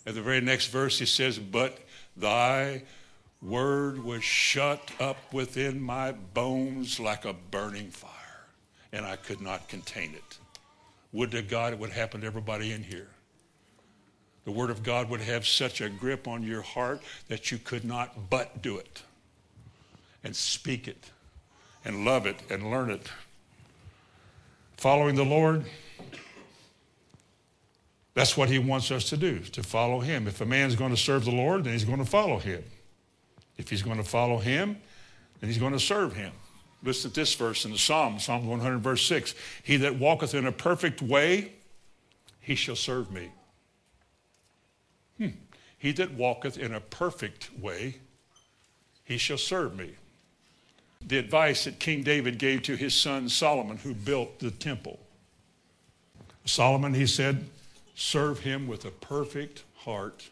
At the very next verse, he says, But thy word was shut up within my bones like a burning fire, and I could not contain it. Would to God it would happen to everybody in here. The word of God would have such a grip on your heart that you could not but do it and speak it and love it and learn it. Following the Lord, that's what he wants us to do, to follow him. If a man's going to serve the Lord, then he's going to follow him. If he's going to follow him, then he's going to serve him. Listen to this verse in the Psalm, Psalm 100, verse 6. He that walketh in a perfect way, he shall serve me. Hmm. He that walketh in a perfect way, he shall serve me the advice that King David gave to his son Solomon, who built the temple. Solomon, he said, serve him with a perfect heart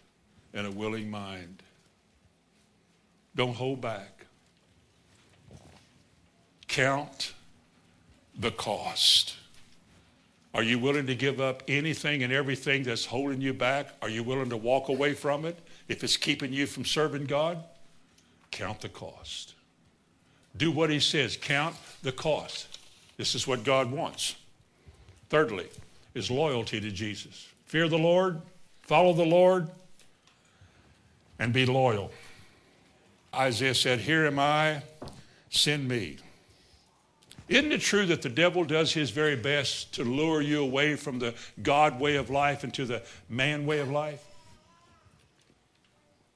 and a willing mind. Don't hold back. Count the cost. Are you willing to give up anything and everything that's holding you back? Are you willing to walk away from it if it's keeping you from serving God? Count the cost. Do what he says. Count the cost. This is what God wants. Thirdly, is loyalty to Jesus. Fear the Lord, follow the Lord, and be loyal. Isaiah said, Here am I, send me. Isn't it true that the devil does his very best to lure you away from the God way of life into the man way of life?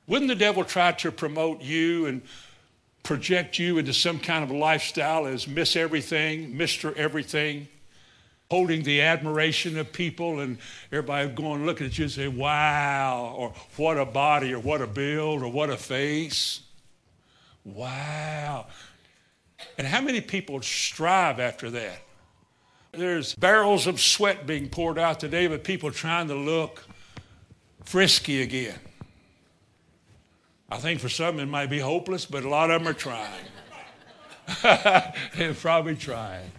Wouldn't the devil try to promote you and project you into some kind of lifestyle as Miss Everything, Mr. Everything, holding the admiration of people and everybody going looking at you and say, wow, or what a body, or what a build, or what a face. Wow. And how many people strive after that? There's barrels of sweat being poured out today, but people trying to look frisky again. I think for some it might be hopeless, but a lot of them are trying. They're probably trying.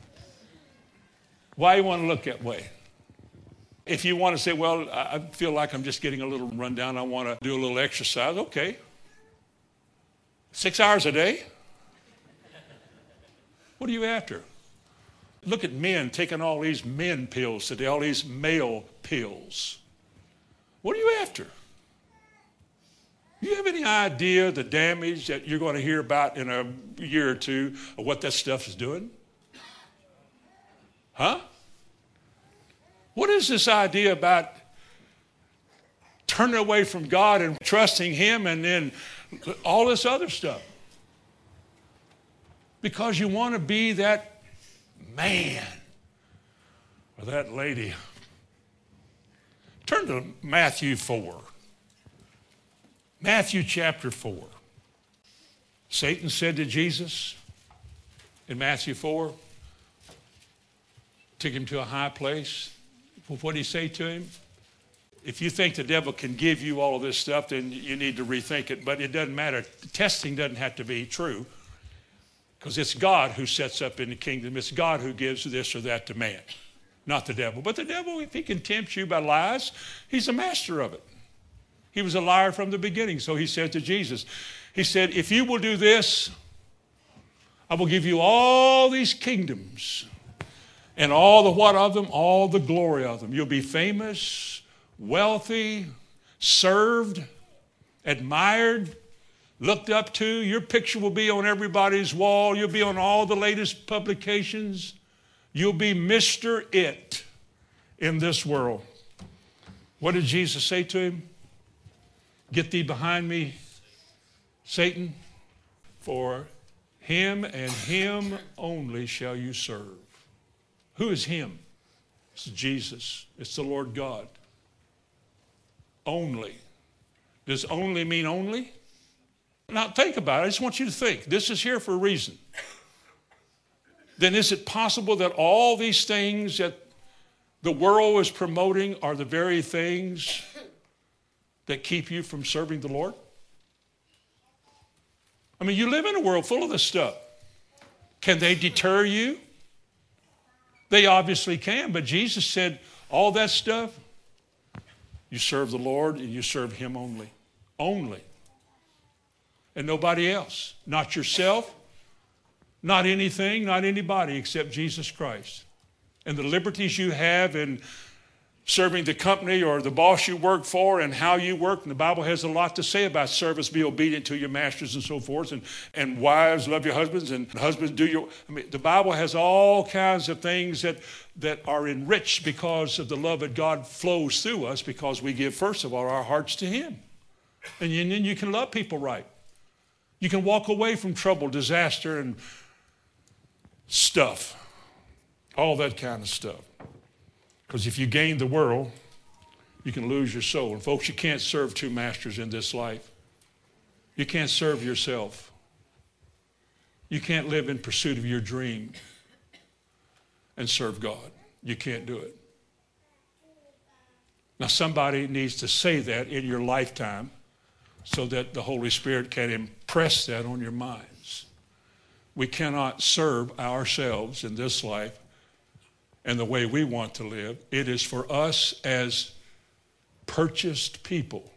Why you want to look that way? If you want to say, well, I feel like I'm just getting a little rundown, I want to do a little exercise, okay. Six hours a day? What are you after? Look at men taking all these men pills today, all these male pills. What are you after? you have any idea the damage that you're going to hear about in a year or two of what that stuff is doing? Huh? What is this idea about turning away from God and trusting Him and then all this other stuff? Because you want to be that man or that lady. Turn to Matthew 4. Matthew chapter 4. Satan said to Jesus in Matthew 4, took him to a high place. What did he say to him? If you think the devil can give you all of this stuff, then you need to rethink it. But it doesn't matter. Testing doesn't have to be true because it's God who sets up in the kingdom. It's God who gives this or that to man, not the devil. But the devil, if he can tempt you by lies, he's a master of it. He was a liar from the beginning. So he said to Jesus, He said, If you will do this, I will give you all these kingdoms and all the what of them? All the glory of them. You'll be famous, wealthy, served, admired, looked up to. Your picture will be on everybody's wall. You'll be on all the latest publications. You'll be Mr. It in this world. What did Jesus say to him? Get thee behind me, Satan. For him and him only shall you serve. Who is him? It's Jesus. It's the Lord God. Only. Does only mean only? Now think about it. I just want you to think. This is here for a reason. Then is it possible that all these things that the world is promoting are the very things that keep you from serving the Lord? I mean, you live in a world full of this stuff. Can they deter you? They obviously can, but Jesus said, all that stuff, you serve the Lord and you serve Him only. Only. And nobody else. Not yourself, not anything, not anybody except Jesus Christ. And the liberties you have in serving the company or the boss you work for and how you work. And the Bible has a lot to say about service, be obedient to your masters and so forth. And, and wives, love your husbands, and husbands, do your. I mean, the Bible has all kinds of things that, that are enriched because of the love that God flows through us because we give, first of all, our hearts to Him. And then you can love people right. You can walk away from trouble, disaster, and stuff, all that kind of stuff. Because if you gain the world, you can lose your soul. And folks, you can't serve two masters in this life. You can't serve yourself. You can't live in pursuit of your dream and serve God. You can't do it. Now, somebody needs to say that in your lifetime so that the Holy Spirit can impress that on your minds. We cannot serve ourselves in this life and the way we want to live. It is for us as purchased people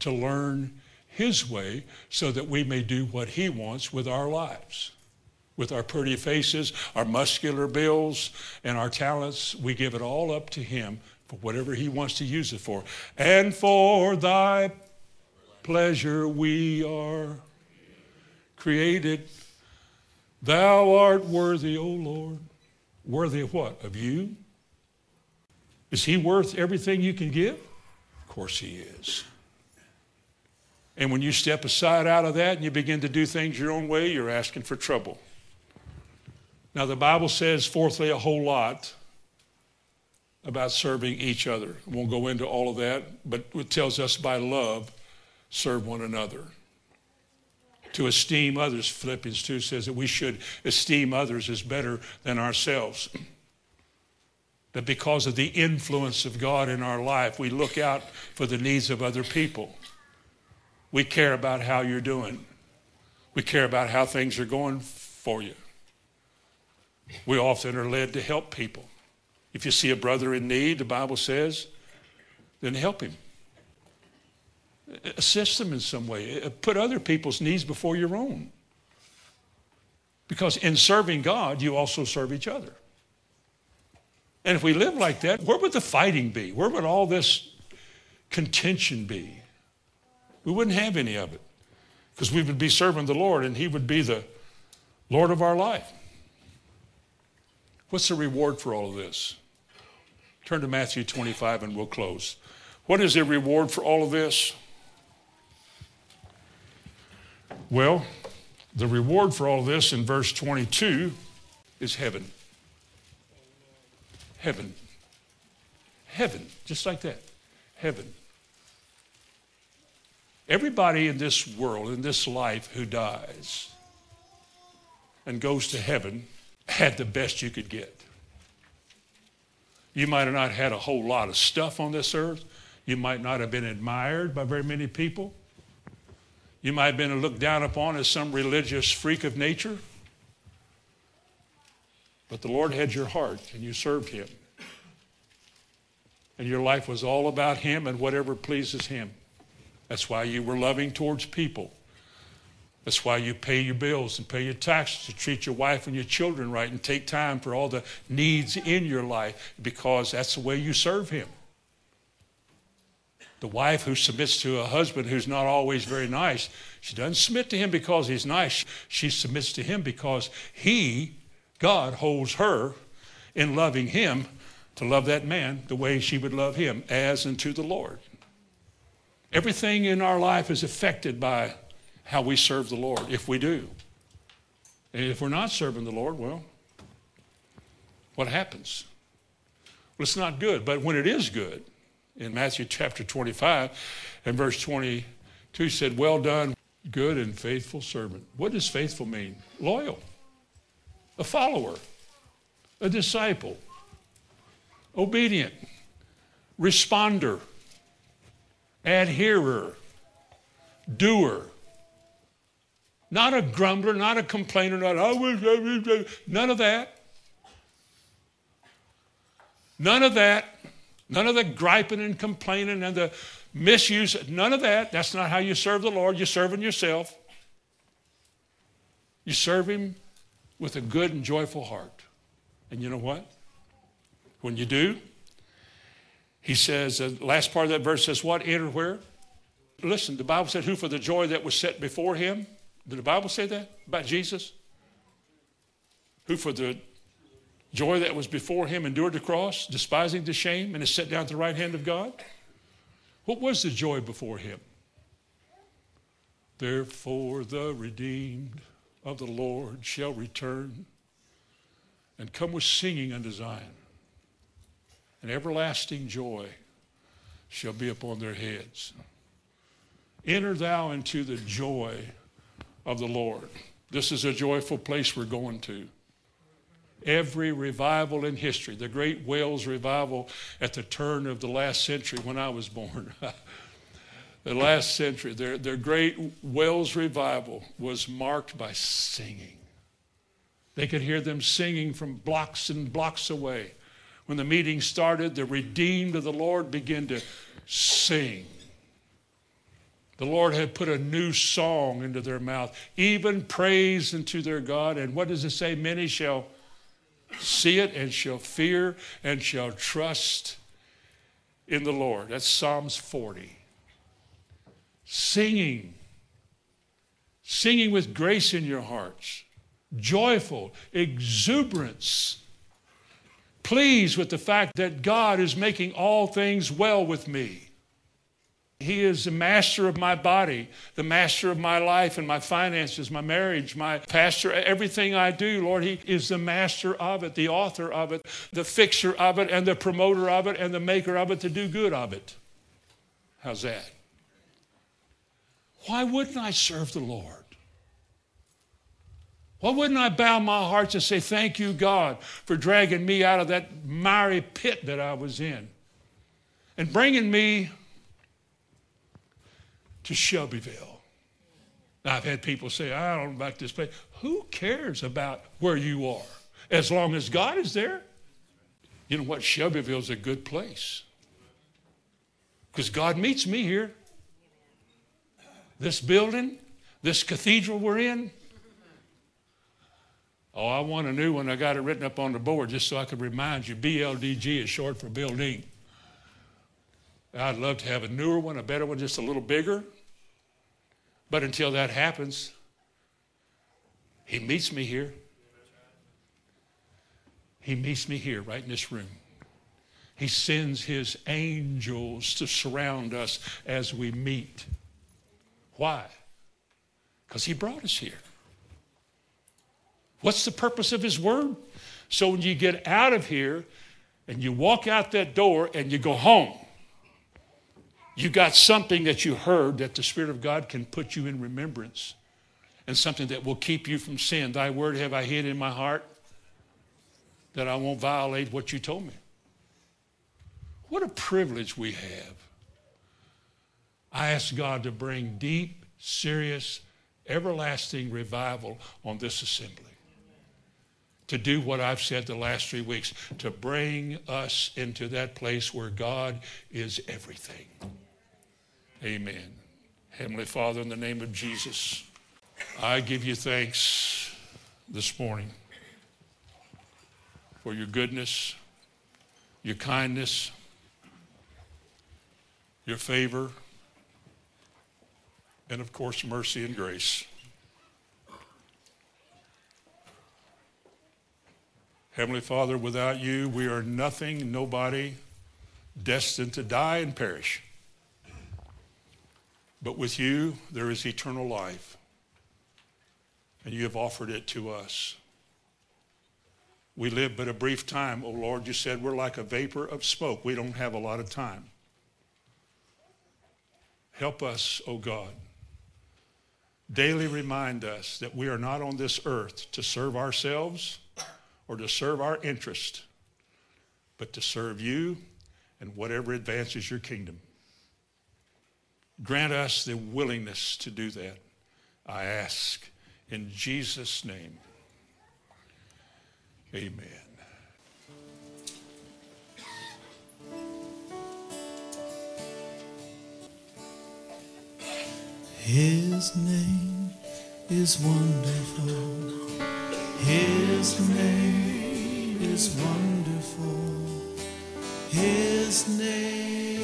to learn His way so that we may do what He wants with our lives. With our pretty faces, our muscular bills, and our talents, we give it all up to Him for whatever He wants to use it for. And for Thy pleasure we are created. Thou art worthy, O Lord. Worthy of what? Of you? Is he worth everything you can give? Of course he is. And when you step aside out of that and you begin to do things your own way, you're asking for trouble. Now, the Bible says, fourthly, a whole lot about serving each other. I won't go into all of that, but it tells us by love, serve one another to esteem others. Philippians 2 says that we should esteem others as better than ourselves. That because of the influence of God in our life, we look out for the needs of other people. We care about how you're doing. We care about how things are going for you. We often are led to help people. If you see a brother in need, the Bible says, then help him assist them in some way. Uh, put other people's needs before your own. Because in serving God, you also serve each other. And if we live like that, where would the fighting be? Where would all this contention be? We wouldn't have any of it because we would be serving the Lord and He would be the Lord of our life. What's the reward for all of this? Turn to Matthew 25 and we'll close. What is the reward for all of this? Well, the reward for all this in verse 22 is heaven. Heaven. Heaven, just like that. Heaven. Everybody in this world, in this life, who dies and goes to heaven had the best you could get. You might have not had a whole lot of stuff on this earth. You might not have been admired by very many people. You might have been looked down upon as some religious freak of nature. But the Lord had your heart and you served Him. And your life was all about Him and whatever pleases Him. That's why you were loving towards people. That's why you pay your bills and pay your taxes to treat your wife and your children right and take time for all the needs in your life because that's the way you serve Him. The wife who submits to a husband who's not always very nice, she doesn't submit to him because he's nice. She submits to him because he, God, holds her in loving him to love that man the way she would love him, as unto the Lord. Everything in our life is affected by how we serve the Lord, if we do. And if we're not serving the Lord, well, what happens? Well, it's not good. But when it is good, in Matthew chapter 25 and verse 22 said, Well done, good and faithful servant. What does faithful mean? Loyal, a follower, a disciple, obedient, responder, adherer, doer. Not a grumbler, not a complainer, not I wish, I wish, none of that. None of that. None of the griping and complaining and the misuse. None of that. That's not how you serve the Lord. You're serving yourself. You serve Him with a good and joyful heart. And you know what? When you do, He says, the last part of that verse says, What? Enter where? Listen, the Bible said, Who for the joy that was set before Him? Did the Bible say that about Jesus? Who for the joy that was before him endured the cross, despising the shame, and is set down at the right hand of God? What was the joy before him? Therefore, the redeemed of the Lord shall return and come with singing unto Zion, and everlasting joy shall be upon their heads. Enter thou into the joy of the Lord. This is a joyful place we're going to every revival in history. The Great Wales Revival at the turn of the last century when I was born. the last century, their, their Great Wales Revival was marked by singing. They could hear them singing from blocks and blocks away. When the meeting started, the redeemed of the Lord began to sing. The Lord had put a new song into their mouth, even praise unto their God. And what does it say? Many shall see it and shall fear and shall trust in the Lord. That's Psalms 40. Singing, singing with grace in your hearts, joyful, exuberance, pleased with the fact that God is making all things well with me. He is the master of my body, the master of my life and my finances, my marriage, my pastor, everything I do, Lord. He is the master of it, the author of it, the fixer of it, and the promoter of it, and the maker of it, to do good of it. How's that? Why wouldn't I serve the Lord? Why wouldn't I bow my heart and say, Thank you, God, for dragging me out of that miry pit that I was in and bringing me to Shelbyville. I've had people say, I don't know about this place. Who cares about where you are as long as God is there? You know what? Shelbyville is a good place because God meets me here. This building, this cathedral we're in. Oh, I want a new one. I got it written up on the board just so I could remind you. BLDG is short for building. I'd love to have a newer one, a better one, just a little bigger. But until that happens, He meets me here. He meets me here, right in this room. He sends His angels to surround us as we meet. Why? Because He brought us here. What's the purpose of His Word? So when you get out of here and you walk out that door and you go home, you got something that you heard that the Spirit of God can put you in remembrance and something that will keep you from sin. Thy word have I hid in my heart that I won't violate what you told me. What a privilege we have. I ask God to bring deep, serious, everlasting revival on this assembly. To do what I've said the last three weeks, to bring us into that place where God is everything. Amen. Heavenly Father, in the name of Jesus, I give you thanks this morning for your goodness, your kindness, your favor, and of course, mercy and grace. Heavenly Father, without you, we are nothing, nobody, destined to die and perish. But with you, there is eternal life. and you have offered it to us. We live but a brief time, O Lord. You said we're like a vapor of smoke. We don't have a lot of time. Help us, O God. Daily remind us that we are not on this earth to serve ourselves or to serve our interest, but to serve you and whatever advances your kingdom. Grant us the willingness to do that, I ask in Jesus' name. Amen. His name is wonderful. His name is wonderful. His name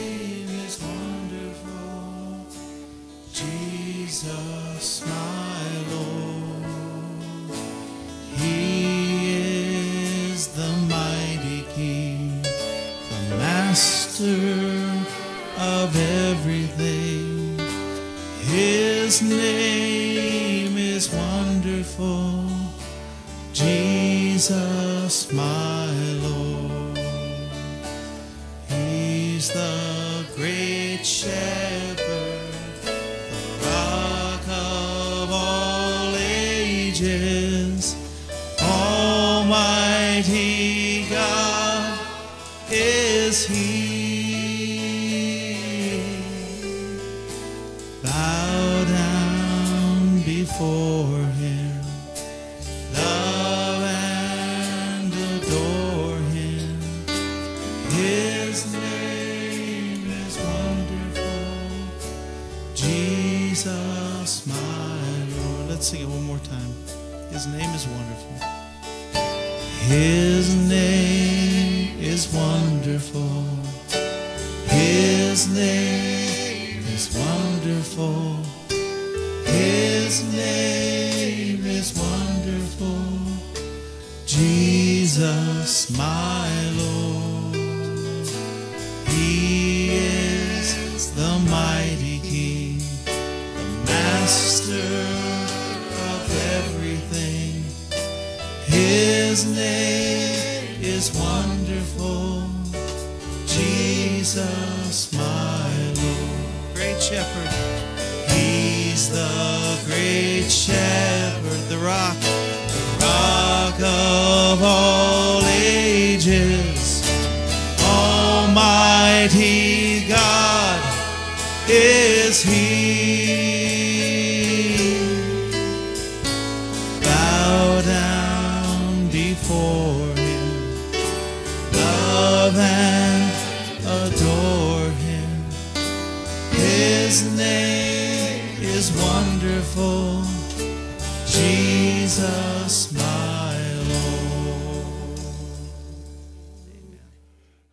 Jesus, my Lord. He is the mighty King, the master of everything. His name is wonderful. Jesus, my Lord. He's the great shepherd, is He.